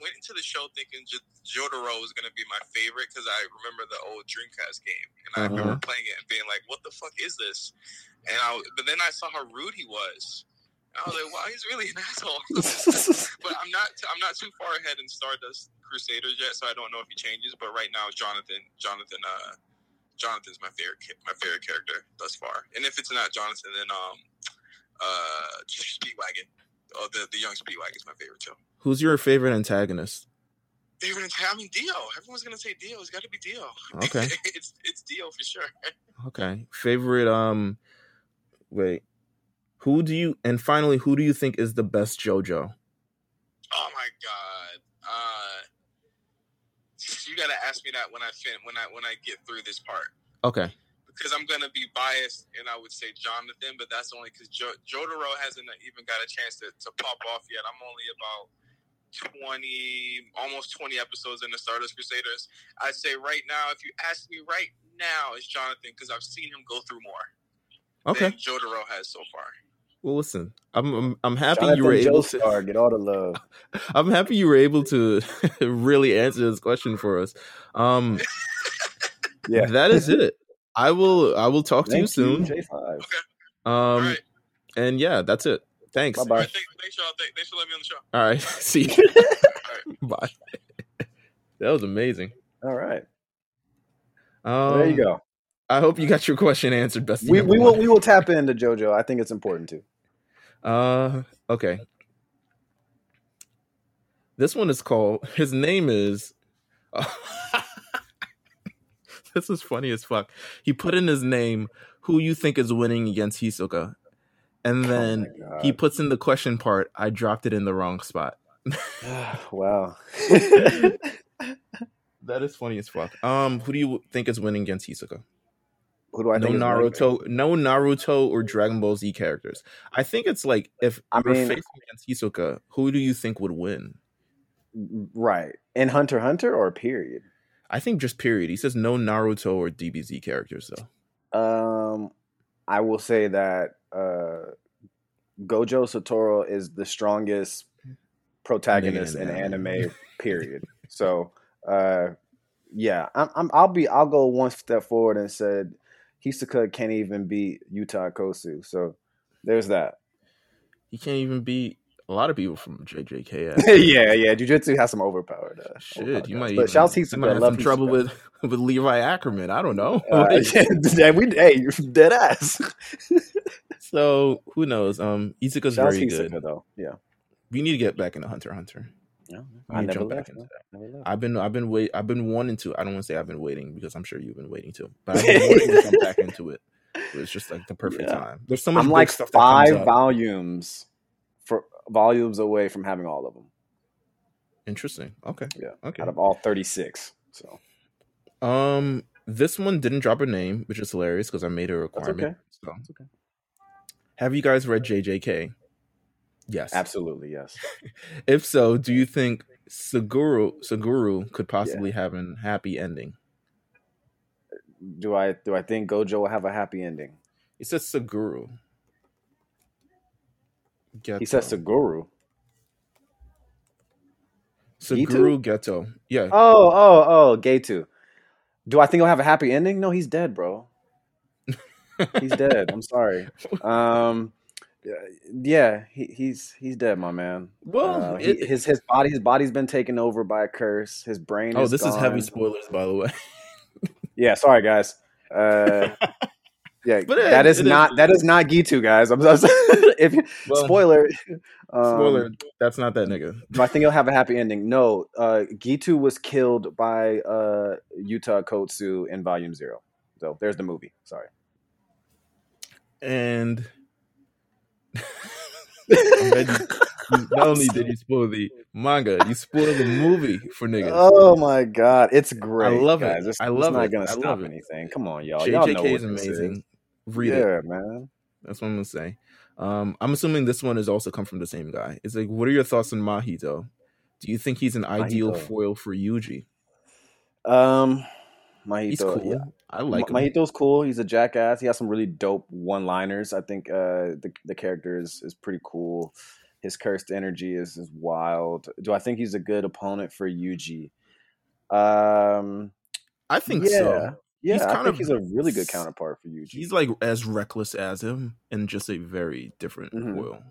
went into the show thinking J- Jotaro was gonna be my favorite because I remember the old Dreamcast game, and I remember Uh-huh. playing it and being like, "What the fuck is this?" And I, but then I saw how rude he was. I was like, "Wow, he's really an asshole." [LAUGHS] but I'm not I'm not too far ahead in Stardust Crusaders yet, so I don't know if he changes. But right now, Jonathan Jonathan uh Jonathan's my favorite my favorite character thus far. And if it's not Jonathan, then um uh [LAUGHS] Speedwagon. Oh, the the young Speedwagon is my favorite too. Who's your favorite antagonist? Favorite, antagonist? I mean Dio. Everyone's gonna say Dio. It's got to be Dio. Okay. [LAUGHS] it's it's Dio for sure. Okay. Favorite um wait. Who do you and finally who do you think is the best JoJo? Oh my god. Uh, you gotta ask me that when I fin- when I when I get through this part. Okay. because I'm gonna be biased, and I would say Jonathan, but that's only because jo- Jotaro hasn't even got a chance to, to pop off yet. I'm only about twenty, almost twenty episodes in the Stardust Crusaders. I'd say right now, if you ask me right now, it's Jonathan because I've seen him go through more Okay. than Jotaro has so far. Well, listen. I'm I'm, I'm happy Jonathan you were able to get all the love. [LAUGHS] I'm happy you were able to [LAUGHS] really answer this question for us. Um Yeah. that is it. I will I will talk to you Thank soon. J5. Um All right, and yeah, that's it. Thanks. Bye-bye. all right. Thanks, thanks, y'all. Thanks, thanks for letting me on the show. All right. [LAUGHS] See you. Bye. That was amazing. All right. Um, there you go. I hope you got your question answered, Bestie. We we will we will tap into JoJo. I think it's important too. Uh, okay. This one is called. [LAUGHS] His name is. [LAUGHS] this is funny as fuck. He put in his name, who you think is winning against Hisoka, and then oh he puts in the question part. I dropped it in the wrong spot. wow. [LAUGHS] That is funny as fuck. Um, who do you think is winning against Hisoka? Who do I no? Naruto, no Naruto or Dragon Ball Z characters. I think it's like if I mean- facing against Hisoka, who do you think would win? Right. In Hunter Hunter or period? I think just period. He says no Naruto or DBZ characters though. Um, I will say that uh, Gojo Satoru is the strongest protagonist in anime. anime. Period. so, [LAUGHS] uh, yeah, I'm, I'm. I'll be. I'll go one step forward and said Hisoka can't even beat Yuta Okkotsu. So, there's that. He can't even beat a lot of people from JJK. [LAUGHS] yeah, yeah. Jujutsu has some overpowered. Uh, Shit, overpowered you guys. might. But even, shouts you might have some trouble with [LAUGHS] with Levi Ackerman. I don't know. Uh, [LAUGHS] yeah, we hey, dead ass. so who knows? Um, Izuka's Shouts very Hisoka good. though. Yeah. We need to get back into Hunter Hunter. Yeah, I never jump back into that. I've been I've been wait I've been wanting to. I don't want to say I've been waiting because I'm sure you've been waiting too. But I've been wanting to jump back into it. But it's just like the [LAUGHS] perfect Yeah. time. There's so much I'm like stuff that comes five volumes for volumes away from having all of them Interesting. Okay. Yeah. Okay. out of all 36. So Um, this one didn't drop a name, which is hilarious because I made a That's requirement. okay. So, That's okay. have you guys read JJK? Yes. Absolutely, yes. [LAUGHS] If so, do you think Suguru Suguru could possibly have an happy ending? Do I do I think Gojo will have a happy ending? It says Suguru. Geto. He says Suguru. Suguru Geto. Yeah. Oh, oh, oh, Geto. Do I think he'll have a happy ending? No, he's dead, bro. He's dead. I'm sorry. [LAUGHS] Um, yeah, he, he's he's dead, my man. well, Uh, he- it- his his body his body's been taken over by a curse. His brain. oh, is this is heavy spoilers, by the way. [LAUGHS] Yeah, sorry guys. Uh, yeah, [LAUGHS] But that is not that is not Geto, guys. I'm, I'm [LAUGHS] if Well, spoiler. Um, Spoiler, that's not that nigga. Do I think he'll have a happy ending? No. Uh, Geto was killed by uh, Yuta Okkotsu in Volume Zero. So there's the movie. Sorry. And I'm glad you, you- not only did you spoil the manga, you spoiled the movie for niggas. Oh my god, it's great. I love it. It's, I it's love not it. gonna I stop love it. anything. Come on, y'all. Y'all know JJK is amazing. Read it. yeah, man. That's what I'm gonna say. Um, I'm assuming this one has also come from the same guy. It's like, what are your thoughts on Mahito? Do you think he's an ideal Mahito. foil for Yuji? Um, Mahito. He's cool. yeah. I like him. Ma- Mahito's cool. He's a jackass. He has some really dope one-liners. I think uh, the the character is is pretty cool. His cursed energy is is wild. Do I think he's a good opponent for Yuji? Um, I think yeah, so. yeah. He's I kind think of- he's a really good counterpart for Yuji. He's like as reckless as him, and just a very different Mhm. foil.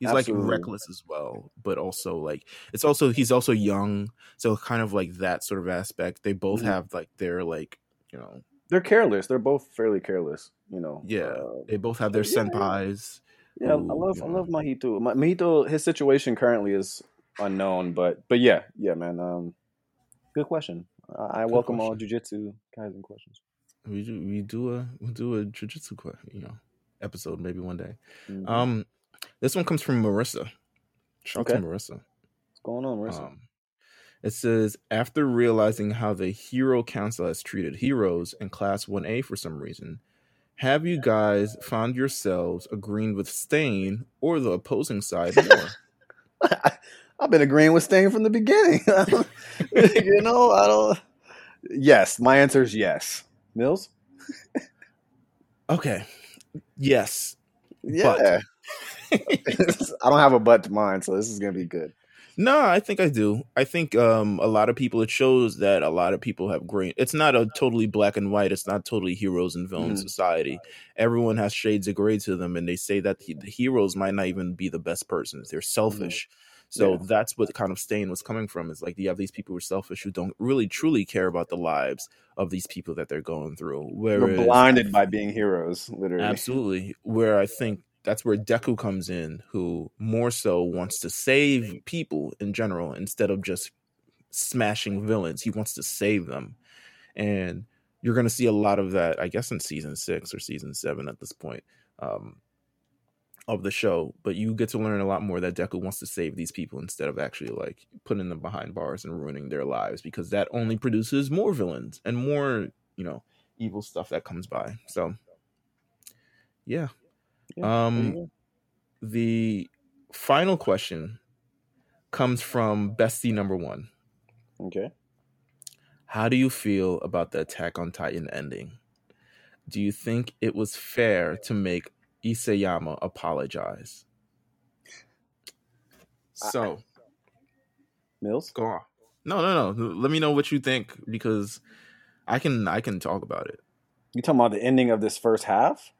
He's Absolutely. like reckless as well, but also like it's also he's also young, so kind of like that sort of aspect. They both Mhm. have like their like you know They're careless. They're both fairly careless. You know. yeah Uh, they both have their yeah. senpais. yeah. I love I know. love Mahito. Mahito. His situation currently is unknown, but but yeah, yeah, man. Um, good question. I, I Good welcome all question. jujitsu guys and questions. We do we do a we do a jujitsu you know episode maybe one day. Mhm. Um, this one comes from Marissa. Shout Okay. Marissa. What's going on, Marissa? Um, it says after realizing how the Hero Council has treated heroes in Class 1A for some reason, have you guys found yourselves agreeing with Stain or the opposing side more? [LAUGHS] I've been agreeing with Stain from the beginning. [LAUGHS] you know, I don't. Yes, my answer is yes. Meelz. okay. Yes. Yeah. [LAUGHS] I don't have a butt to mine, so this is gonna be good. No, I think I do. I think um, a lot of people. It shows that a lot of people have great. It's not a totally black and white. It's not totally heroes and villain Mhm. society. Everyone has shades of gray to them, and they say that he, the heroes might not even be the best persons. They're selfish. So Yeah. that's what kind of stain was coming from. Is like you have these people who are selfish who don't really truly care about the lives of these people that they're going through. We're blinded by being heroes, literally. Absolutely. Where I think that's where Deku comes in, who more so wants to save people in general instead of just smashing villains. He wants to save them. And you're going to see a lot of that, I guess, in season six or season seven at this point um, of the show. But you get to learn a lot more that Deku wants to save these people instead of actually like putting them behind bars and ruining their lives because that only produces more villains and more, you know, evil stuff that comes by. So, yeah. Yeah, Um, there you go. The final question comes from Bestie number one. Okay. How do you feel about the Attack on Titan ending? Do you think it was fair to make Isayama apologize? So, Meelz? go on. No, no, no. Let me know what you think because I can I can talk about it. You talking about the ending of this first half?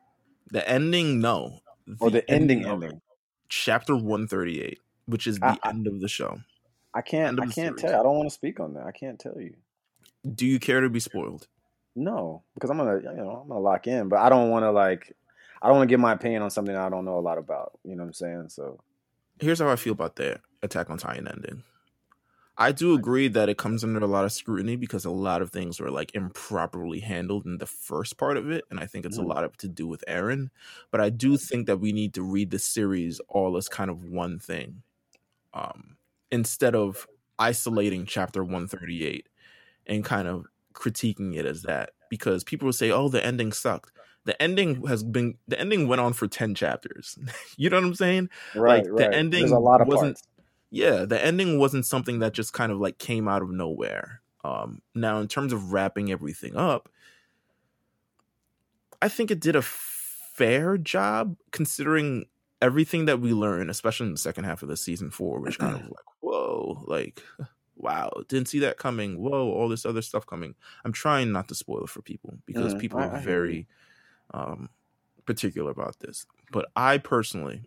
The ending, no. Oh, or the ending of ending? Chapter 138, which is the I- end of the show. I can't I can't series. tell. I don't want to speak on that. I can't tell you. Do you care to be spoiled? No, because I'm gonna you know I'm gonna lock in, but I don't want to like I don't want to give my opinion on something I don't know a lot about. You know what I'm saying? So here's how I feel about that Attack on Titan ending. I do agree that it comes under a lot of scrutiny because a lot of things were like improperly handled in the first part of it, and I think it's a Mhm. lot of to do with Eren. But I do think that we need to read the series all as kind of one thing, um, instead of isolating chapter one thirty eight and kind of critiquing it as that. Because people will say, "Oh, the ending sucked." The ending has been the ending went on for ten chapters. [LAUGHS] you know what I'm saying? right, like right. the ending There's a lot of wasn't parts. Yeah the ending wasn't something that just kind of like came out of nowhere. Um now in terms of wrapping everything up i think it did a fair job considering everything that we learned especially in the second half of the season four which kind of [CLEARS THROAT] like whoa like wow didn't see that coming. Whoa all this other stuff coming. I'm trying not to spoil it for people because Mhm, people I- are very um particular about this. But i personally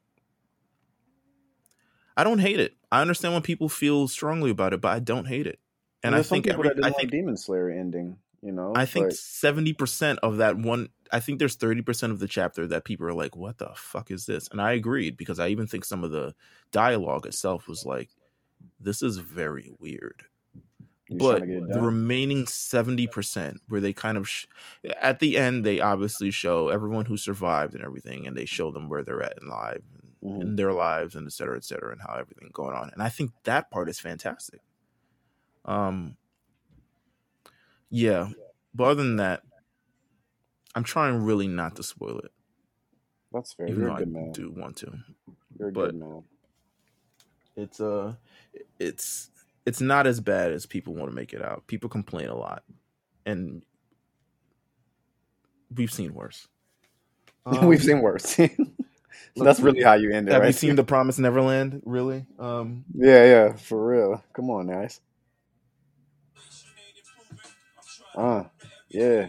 I don't hate it. I understand when people feel strongly about it, but I don't hate it. And I think every, I like think Demon Slayer ending. You know, I think seventy percent of that one. I think there's thirty percent of the chapter that people are like, "What the fuck is this?" And I agreed because I even think some of the dialogue itself was like, "This is very weird." But trying to get it the remaining 70% where they kind of sh- at the end they obviously show everyone who survived and everything and they show them where they're at in life Mhm. in their lives and et cetera et cetera and how everything going on and i think that part is fantastic um yeah but other than that i'm trying really not to spoil it That's fair. even You're though a good i man. do want to You're a but- good man. it's uh it's it's not as bad as people want to make it out people complain a lot and we've seen worse [LAUGHS] Um, We've seen worse. [LAUGHS] That's really how you end it, have right? you seen the promise neverland really um Yeah, yeah, for real. Come on, guys. Uh, yeah.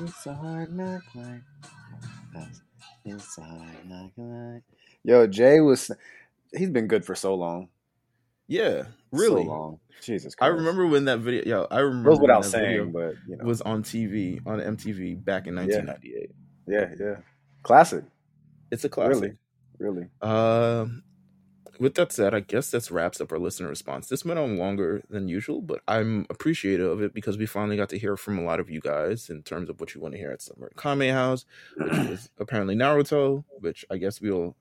It's a hard knock life. It's a hard knock life. Yo, Jay was. He's been good for so long. yeah really So long. Jesus i remember when that video yo i remember Goes without saying, but, you know. was on tv on mtv back in 1998 yeah, yeah. Classic. It's a classic Really. Really. Um, with that said, I guess this wraps up our listener response. This went on longer than usual, but I'm appreciative of it because we finally got to hear from a lot of you guys in terms of what you want to hear at Summer Kame House, which is [CLEARS THROAT] apparently Naruto, which I guess we'll.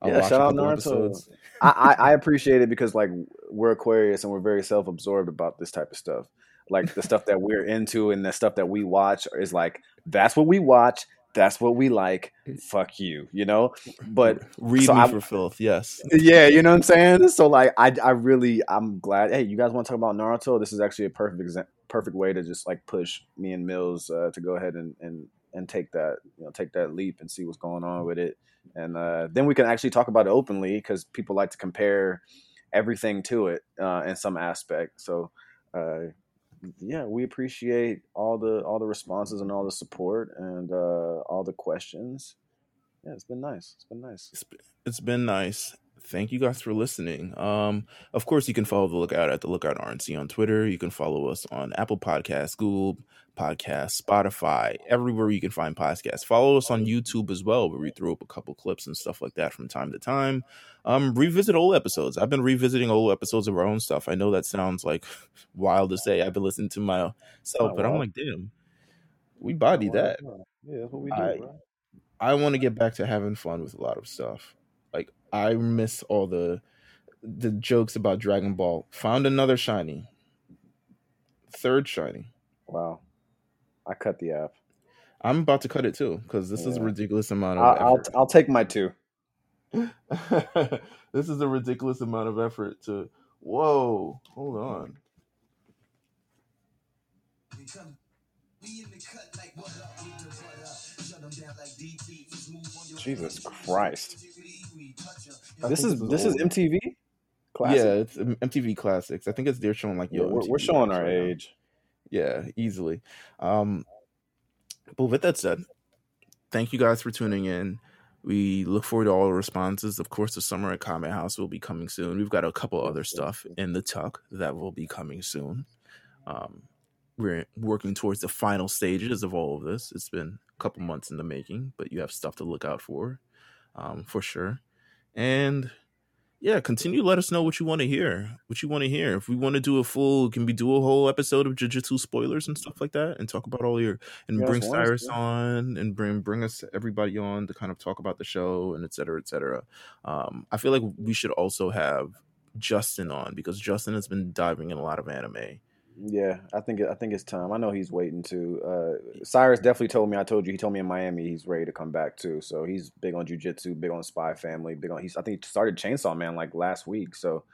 I'll Yeah, shout out Naruto. episodes. I, I, I [LAUGHS] appreciate it because like we're Aquarius and we're very self absorbed about this type of stuff. Like the stuff that we're into and the stuff that we watch is like that's what we watch, that's what we like. Fuck you, you know. But [LAUGHS] read so me I'm- for filth. Yes, yeah, you know what I'm saying. So like I I really I'm glad. Hey, you guys want to talk about Naruto? This is actually a perfect exa- perfect way to just like push me and Meelz uh, to go ahead and and and take that you know take that leap and see what's going on with it, and uh, then we can actually talk about it openly because people like to compare everything to it uh, in some aspect. So. Uh, yeah, we appreciate all the all the responses and all the support and uh, all the questions. Yeah, it's been nice. It's been nice. it's been, it's been nice. Thank you guys for listening. Um, of course, you can follow the Lookout at the Lookout RNC on Twitter. You can follow us on Apple Podcasts, Google Podcasts, Spotify, everywhere you can find podcasts. Follow us on YouTube as well, where we throw up a couple clips and stuff like that from time to time. Um, revisit old episodes. I've been revisiting old episodes of our own stuff. I know that sounds like wild to say. I've been listening to myself, Oh, but I'm like, damn, we body that. Yeah, that's what we do, I- I want to get back to having fun with a lot of stuff. I miss all the the jokes about Dragon Ball. Found another shiny. Third shiny. Wow. I cut the app. I'm about to cut it too because this is a ridiculous amount of I'll, I'll effort. I'll take my two. [LAUGHS] this is a ridiculous amount of effort to. Whoa, hold on. Jesus Christ. This is this is. MTV. Classic. Yeah, it's MTV Classics. I think it's they're showing like Yeah, yo. we're, we're showing our right now. age. Yeah, easily. Um, but with that said, thank you guys for tuning in. We look forward to all the responses. Of course, the summer at Kame House will be coming soon. We've got a couple other stuff in the tuck that will be coming soon. Um, we're working towards the final stages of all of this. It's been a couple months in the making, but you have stuff to look out for, um, for sure. And yeah, continue let us know what you want to hear. What you want to hear. If we want to do a full, can we do a whole episode of jujitsu spoilers and stuff like that, and talk about all your and Yes, bring Cyrus yeah. on and bring bring us everybody on to kind of talk about the show and et cetera, et cetera. Um, I feel like we should also have Justin on because Justin has been diving in a lot of anime. Yeah, I think I think it's time. I know he's waiting to. Uh, Cyrus definitely told me. I told you. He told me in Miami he's ready to come back too. So he's big on jujitsu, big on Spy Family, big on. He's I think he started Chainsaw Man like last week. So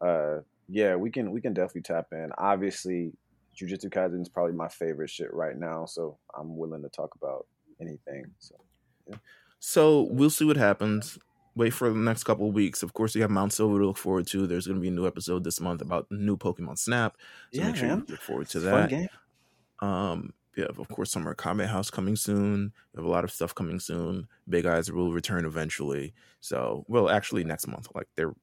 uh, yeah, we can we can definitely tap in. Obviously, Jujutsu Kaisen is probably my favorite shit right now. So I'm willing to talk about anything. So So we'll see what happens. Wait for the next couple of weeks. Of course, you have Mount Silver to look forward to. There's going to be a new episode this month about new Pokemon Snap. So make sure you look forward to It's that. game. Um, we have, of course, Summer Kame House coming soon. We have a lot of stuff coming soon. Big Eyes will return eventually. So, well, actually, next month. Like they're,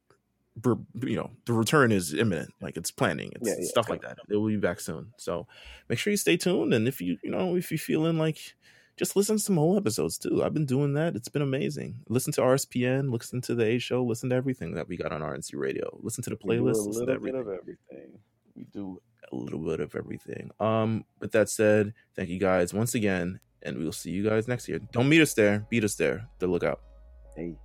you know, the return is imminent. Like it's planning. It's Yeah, yeah, stuff like that. It will be back soon. So, make sure you stay tuned. And if you, you know, if you're feeling like, just listen to some whole episodes too. I've been doing that. It's been amazing. Listen to RSPN. Listen to the A Show. Listen to everything that we got on RNC Radio. Listen to the playlist. a Listen to little everything bit of everything. we do a little bit of everything. Um, with that said, thank you guys once again, and we'll see you guys next year. Don't meet us there, beat us there. The lookout. Hey.